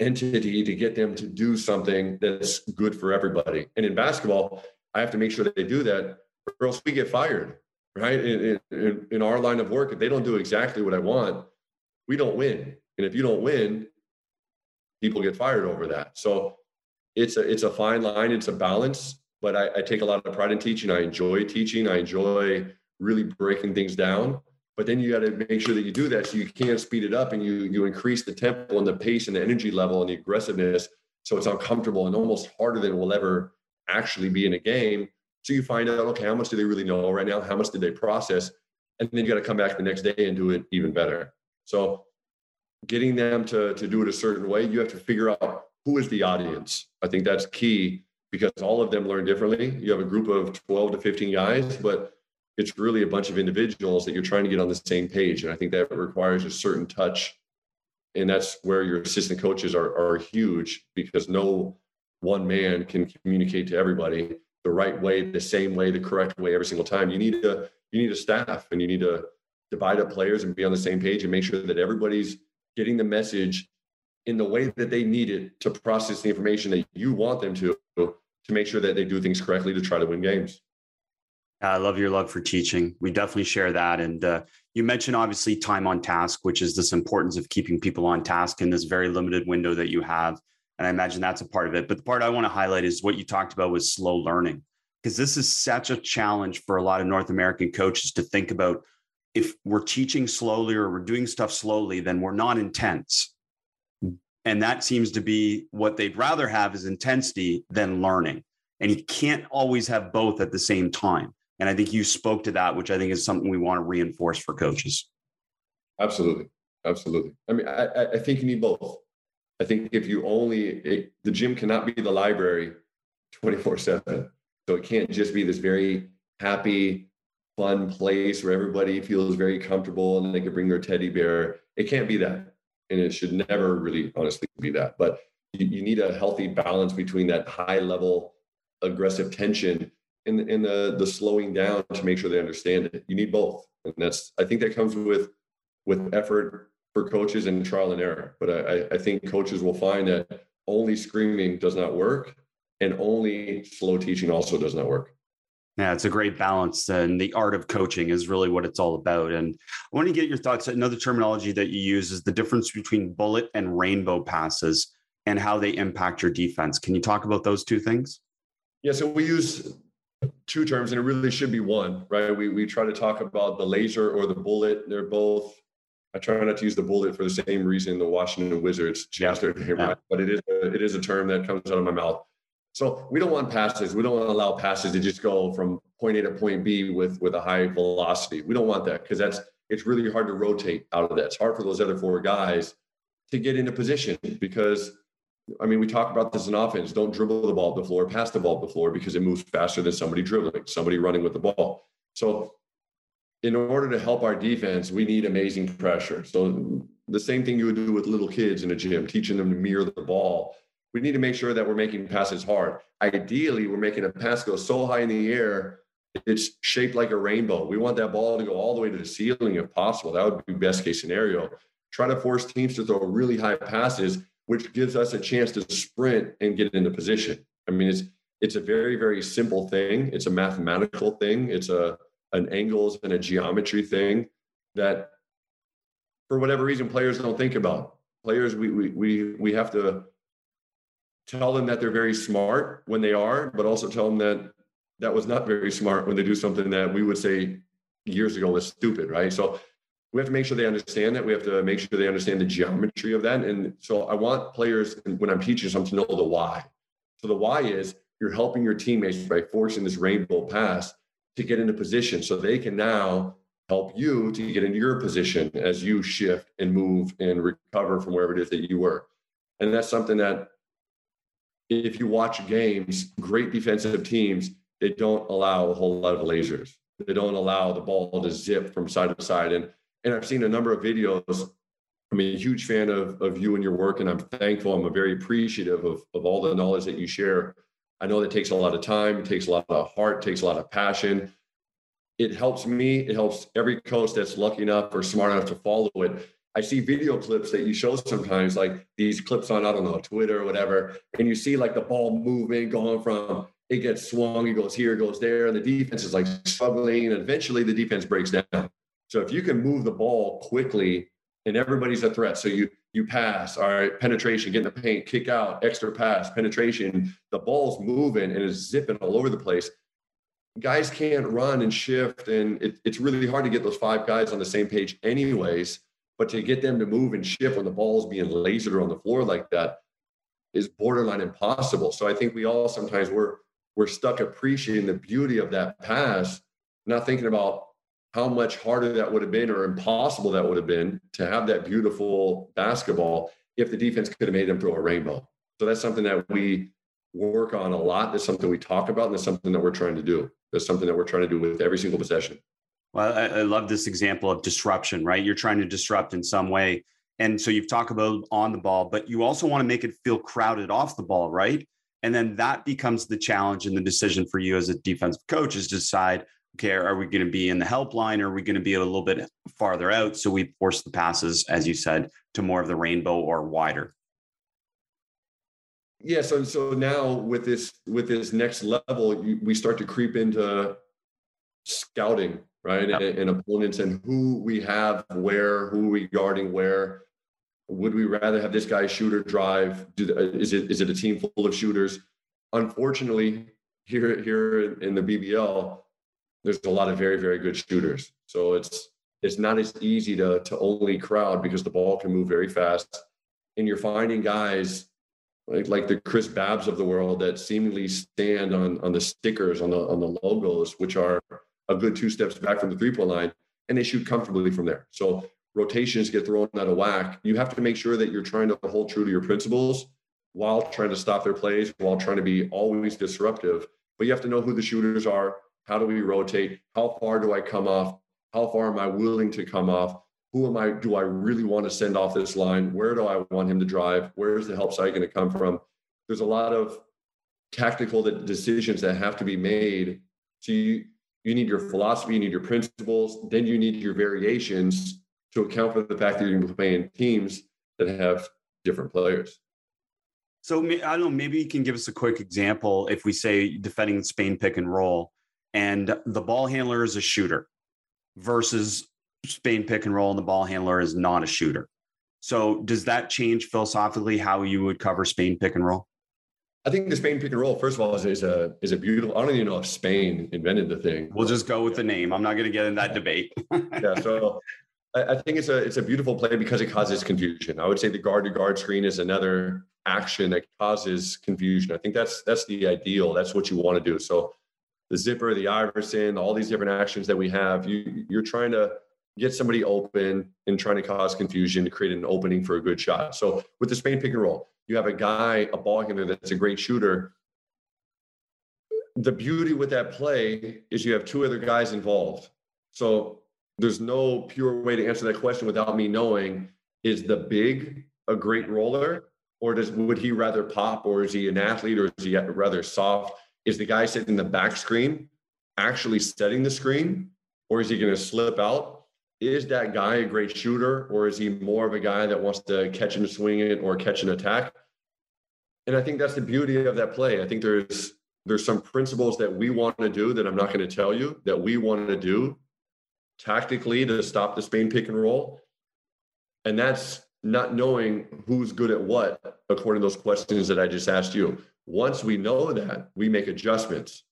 entity to get them to do something that's good for everybody. And in basketball, I have to make sure that they do that, or else we get fired, right? In, in, in our line of work, if they don't do exactly what I want, we don't win. And if you don't win, people get fired over that. So it's a it's a fine line. It's a balance. But I, I take a lot of pride in teaching. I enjoy teaching. I enjoy really breaking things down. But then you got to make sure that you do that so you can't speed it up and you you increase the tempo and the pace and the energy level and the aggressiveness so it's uncomfortable and almost harder than it will ever actually be in a game. So you find out, okay, how much do they really know right now? How much did they process? And then you got to come back the next day and do it even better. So getting them to, to do it a certain way, you have to figure out who is the audience. I think that's key because all of them learn differently. You have a group of 12 to 15 guys, but it's really a bunch of individuals that you're trying to get on the same page. And I think that requires a certain touch. And that's where your assistant coaches are, are huge because no one man can communicate to everybody the right way, the same way, the correct way every single time. You need a you need a staff and you need to divide up players and be on the same page and make sure that everybody's getting the message in the way that they need it to process the information that you want them to to make sure that they do things correctly to try to win games. I love your love for teaching. We definitely share that. And uh, you mentioned obviously time on task, which is this importance of keeping people on task in this very limited window that you have. And I imagine that's a part of it. But the part I want to highlight is what you talked about was slow learning, because this is such a challenge for a lot of North American coaches to think about. If we're teaching slowly or we're doing stuff slowly, then we're not intense. And that seems to be what they'd rather have is intensity than learning. And you can't always have both at the same time. And I think you spoke to that, which I think is something we want to reinforce for coaches. Absolutely. Absolutely. I mean, I, I think you need both. I think if you only, it, the gym cannot be the library 24 7. So it can't just be this very happy, fun place where everybody feels very comfortable and they can bring their teddy bear. It can't be that. And it should never really honestly be that. But you, you need a healthy balance between that high level aggressive tension and, and the, the slowing down to make sure they understand it. You need both. And that's, I think that comes with, with effort for coaches and trial and error. But I, I think coaches will find that only screaming does not work and only slow teaching also does not work. Yeah, it's a great balance. And the art of coaching is really what it's all about. And I want to get your thoughts. Another terminology that you use is the difference between bullet and rainbow passes and how they impact your defense. Can you talk about those two things? Yeah, so we use two terms, and it really should be one, right? We we try to talk about the laser or the bullet. They're both. I try not to use the bullet for the same reason the Washington Wizards changed their name, right? But it is a, it is a term that comes out of my mouth. So we don't want passes. We don't want to allow passes to just go from point A to point B with with a high velocity. We don't want that because that's it's really hard to rotate out of that. It's hard for those other four guys to get into position because I mean, we talk about this in offense. Don't dribble the ball up the floor, pass the ball up the floor because it moves faster than somebody dribbling, somebody running with the ball. So, in order to help our defense, we need amazing pressure. So, the same thing you would do with little kids in a gym, teaching them to mirror the ball. We need to make sure that we're making passes hard. Ideally, we're making a pass go so high in the air, it's shaped like a rainbow. We want that ball to go all the way to the ceiling if possible. That would be best case scenario. Try to force teams to throw really high passes which gives us a chance to sprint and get into position. I mean, it's it's a very very simple thing. It's a mathematical thing. It's a an angles and a geometry thing that, for whatever reason, players don't think about. Players, we we we we have to tell them that they're very smart when they are, but also tell them that that was not very smart when they do something that we would say years ago was stupid, right? So we have to make sure they understand that. We have to make sure they understand the geometry of that. And so I want players, when I'm teaching them, to know the why. So the why is you're helping your teammates by forcing this rainbow pass to get into position so they can now help you to get into your position as you shift and move and recover from wherever it is that you were. And that's something that if you watch games, great defensive teams, they don't allow a whole lot of lasers. They don't allow the ball to zip from side to side. And and I've seen a number of videos. I'm a huge fan of, of you and your work, and I'm thankful. I'm very appreciative of, of all the knowledge that you share. I know that takes a lot of time, it takes a lot of heart, takes a lot of passion. It helps me, it helps every coach that's lucky enough or smart enough to follow it. I see video clips that you show sometimes, like these clips on, I don't know, Twitter or whatever, and you see like the ball moving, going from it gets swung, it goes here, it goes there, and the defense is like struggling, and eventually the defense breaks down. So if you can move the ball quickly and everybody's a threat, so you you pass, all right, penetration, get in the paint, kick out, extra pass, penetration, the ball's moving and is zipping all over the place. Guys can't run and shift, and it, it's really hard to get those five guys on the same page, anyways. But to get them to move and shift when the ball's being lasered on the floor like that is borderline impossible. So I think we all sometimes we're we're stuck appreciating the beauty of that pass, not thinking about how much harder that would have been or impossible that would have been to have that beautiful basketball if the defense could have made them throw a rainbow. So that's something that we work on a lot. That's something we talk about, and that's something that we're trying to do. That's something that we're trying to do with every single possession. Well, I, I love this example of disruption, right? You're trying to disrupt in some way. And so you've talked about on the ball, but you also want to make it feel crowded off the ball, right? And then that becomes the challenge and the decision for you as a defensive coach is to decide okay, are we going to be in the helpline or are we going to be a little bit farther out? So we force the passes, as you said, to more of the rainbow or wider. Yeah, so so now with this with this next level, you, we start to creep into scouting, right, yep. and, and, opponents and who we have where, who we guarding where. Would we rather have this guy shoot or drive? Do, is it is it a team full of shooters? Unfortunately, here here in the BBL, there's a lot of very very good shooters so it's it's not as easy to to only crowd because the ball can move very fast and you're finding guys like like the Chris Babbs of the world that seemingly stand on on the stickers on the on the logos which are a good two steps back from the three point line and they shoot comfortably from there so rotations get thrown out of whack you have to make sure that you're trying to hold true to your principles while trying to stop their plays while trying to be always disruptive but you have to know who the shooters are how do we rotate? How far do I come off? How far am I willing to come off? Who am I? Do I really want to send off this line? Where do I want him to drive? Where is the help side going to come from? There's a lot of tactical decisions that have to be made. So you, you need your philosophy, you need your principles, then you need your variations to account for the fact that you're going to play in teams that have different players. So I don't know, maybe you can give us a quick example if we say defending Spain pick and roll and the ball handler is a shooter versus Spain pick and roll and the ball handler is not a shooter. So does that change philosophically how you would cover Spain pick and roll? I think the Spain pick and roll, first of all, is, is a is a beautiful. I don't even know if Spain invented the thing. We'll just go with the name. I'm not going to get in that debate. yeah, so I, I think it's a it's a beautiful play because it causes confusion. I would say the guard to guard screen is another action that causes confusion. I think that's that's the ideal. That's what you want to do. So the zipper, the Iverson, all these different actions that we have, you, you're trying to get somebody open and trying to cause confusion to create an opening for a good shot. So with the Spain pick and roll, you have a guy, a ball handler that's a great shooter. The beauty with that play is you have two other guys involved. So there's no pure way to answer that question without me knowing is the big a great roller or does would he rather pop or is he an athlete or is he rather soft is the guy sitting in the back screen actually setting the screen or is he going to slip out? Is that guy a great shooter or is he more of a guy that wants to catch and swing it or catch an attack? And I think that's the beauty of that play. I think there's there's some principles that we want to do that I'm not going to tell you that we want to do tactically to stop the Spain pick and roll. And that's not knowing who's good at what according to those questions that I just asked you. Once we know that, we make adjustments.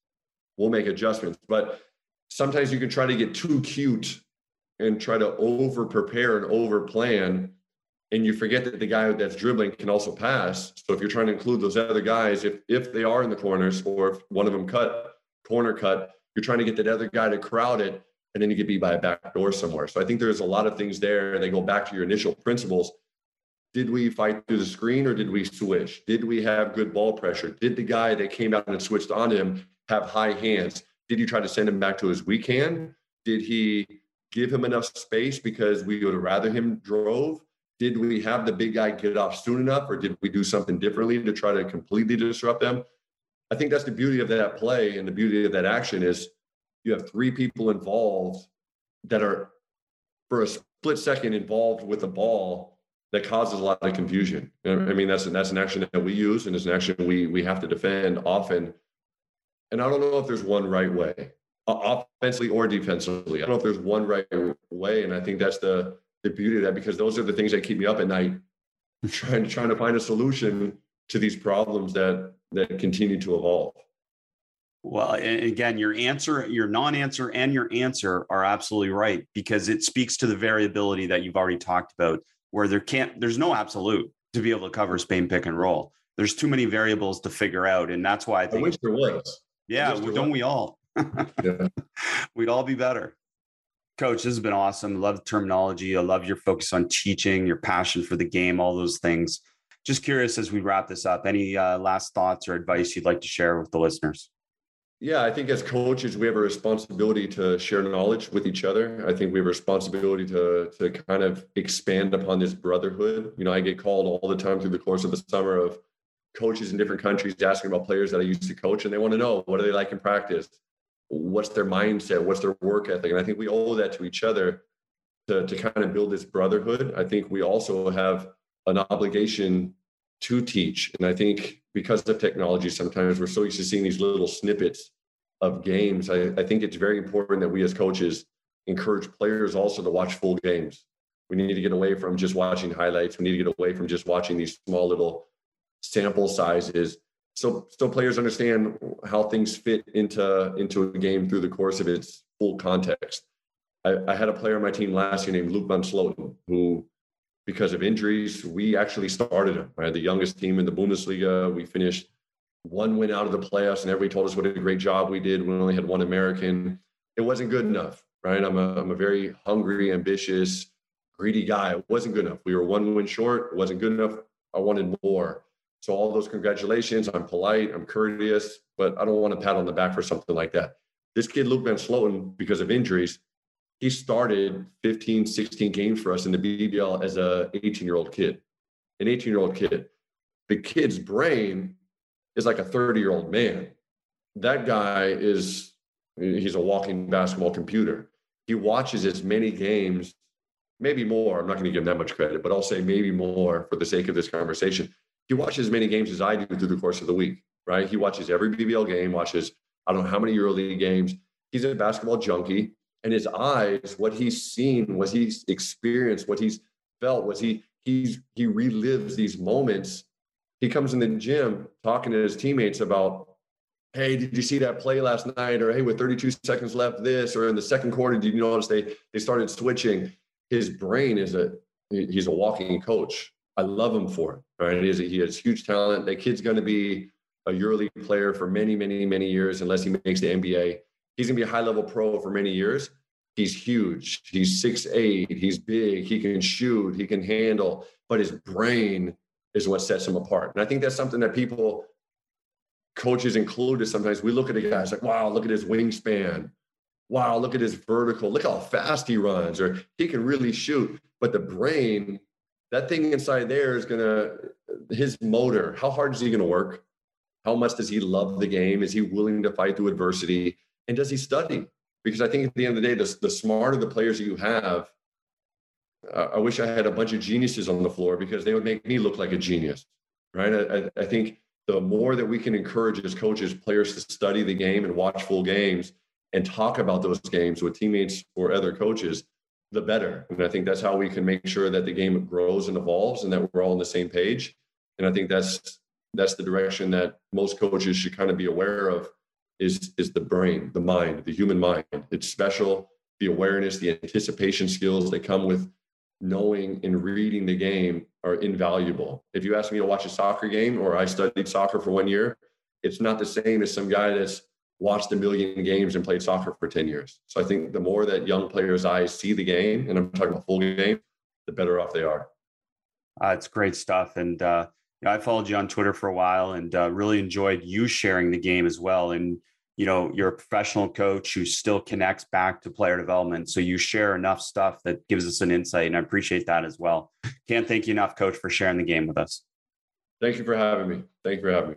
We'll make adjustments. But sometimes you can try to get too cute and try to over prepare and over plan and you forget that the guy that's dribbling can also pass. So if you're trying to include those other guys, if if they are in the corners or if one of them cut corner cut, you're trying to get that other guy to crowd it, and then you get beat by a back door somewhere. So I think there's a lot of things there. and They go back to your initial principles. Did we fight through the screen or did we switch? Did we have good ball pressure? Did the guy that came out and switched on him have high hands? Did you try to send him back to his weak hand? Did he give him enough space because we would rather him drove? Did we have the big guy get off soon enough or did we do something differently to try to completely disrupt them? I think that's the beauty of that play and the beauty of that action is you have three people involved that are for a split second involved with the ball that causes a lot of confusion. I mean that's that's an action that we use and it's an action we we have to defend often. And i don't know if there's one right way offensively or defensively. I don't know if there's one right way and i think that's the the beauty of that because those are the things that keep me up at night trying trying to find a solution to these problems that that continue to evolve. Well again your answer your non-answer and your answer are absolutely right because it speaks to the variability that you've already talked about where there can't there's no absolute to be able to cover Spain pick and roll. There's too many variables to figure out and that's why i think I wish there was. Yeah don't was. we all? Yeah. we'd all be better Coach, this has been awesome. Love the terminology. I love your focus on teaching, your passion for the game, all those things. Just curious as we wrap this up, any uh, last thoughts or advice you'd like to share with the listeners? Yeah, I think as coaches, we have a responsibility to share knowledge with each other. I think we have a responsibility to to kind of expand upon this brotherhood. You know, I get called all the time through the course of the summer of coaches in different countries asking about players that I used to coach, and they want to know what are they like in practice what's their mindset, what's their work ethic. And I think we owe that to each other to, to kind of build this brotherhood. I think we also have an obligation to teach. And I think because of technology, sometimes we're so used to seeing these little snippets of games. I, I think it's very important that we as coaches encourage players also to watch full games. We need to get away from just watching highlights. We need to get away from just watching these small little sample sizes so so players understand how things fit into into a game through the course of its full context. I, I had a player on my team last year named Luc van Slooten, who, because of injuries, we actually started him. I had the youngest team in the Bundesliga. We finished one win out of the playoffs, and everybody told us what a great job we did. We only had one American. It wasn't good enough, right? I'm a I'm a very hungry, ambitious, greedy guy. It wasn't good enough. We were one win short. It wasn't good enough. I wanted more. So all those congratulations. I'm polite, I'm courteous, but I don't want to pat on the back for something like that. This kid, Luc van Slooten, because of injuries, he started 15, 16 games for us in the BBL as a 18 year old kid, an 18 year old kid. The kid's brain is like a 30 year old man. That guy is, he's a walking basketball computer. He watches as many games, maybe more. I'm not going to give him that much credit, but I'll say maybe more for the sake of this conversation he watches as many games as I do through the course of the week, right? He watches every BBL game, watches I don't know how many EuroLeague games. He's a basketball junkie, and his eyes, what he's seen, what he's experienced, what he's felt, was he he's he relives these moments. He comes in the gym talking to his teammates about, hey, did you see that play last night? Or hey, with 32 seconds left, this, or in the second quarter, did you notice they they started switching? His brain is a he's a walking coach I love him for it. Right? He, is, he has huge talent. That kid's going to be a EuroLeague player for many, many, many years, unless he makes the NBA. He's going to be a high level pro for many years. He's huge. He's six eight. He's big. He can shoot. He can handle. But his brain is what sets him apart. And I think that's something that people, coaches included, sometimes we look at a guy like, wow, look at his wingspan. Wow, look at his vertical. Look how fast he runs, or he can really shoot. But the brain that thing inside there is going to his motor how hard is he going to work? How much does he love the game? Is he willing to fight through adversity? And does he study? Because i think at the end of the day the, the smarter the players you have uh, i wish i had a bunch of geniuses on the floor because they would make me look like a genius right? I, I think the more that we can encourage as coaches players to study the game and watch full games and talk about those games with teammates or other coaches the better. And I think that's how we can make sure that the game grows and evolves and that we're all on the same page. And I think that's that's the direction that most coaches should kind of be aware of is is the brain, the mind, the human mind. It's special. The awareness, the anticipation skills that come with knowing and reading the game are invaluable. If you ask me to watch a soccer game or I studied soccer for one year, it's not the same as some guy that's watched a million games and played soccer for 10 years. So I think the more that young players' eyes see the game, and I'm talking about full game, the better off they are. Uh, it's great stuff. And uh, you know, I followed you on Twitter for a while and uh, really enjoyed you sharing the game as well. And you know, you're a professional coach who still connects back to player development. So you share enough stuff that gives us an insight. And I appreciate that as well. Can't thank you enough, coach, for sharing the game with us. Thank you for having me. Thank you for having me.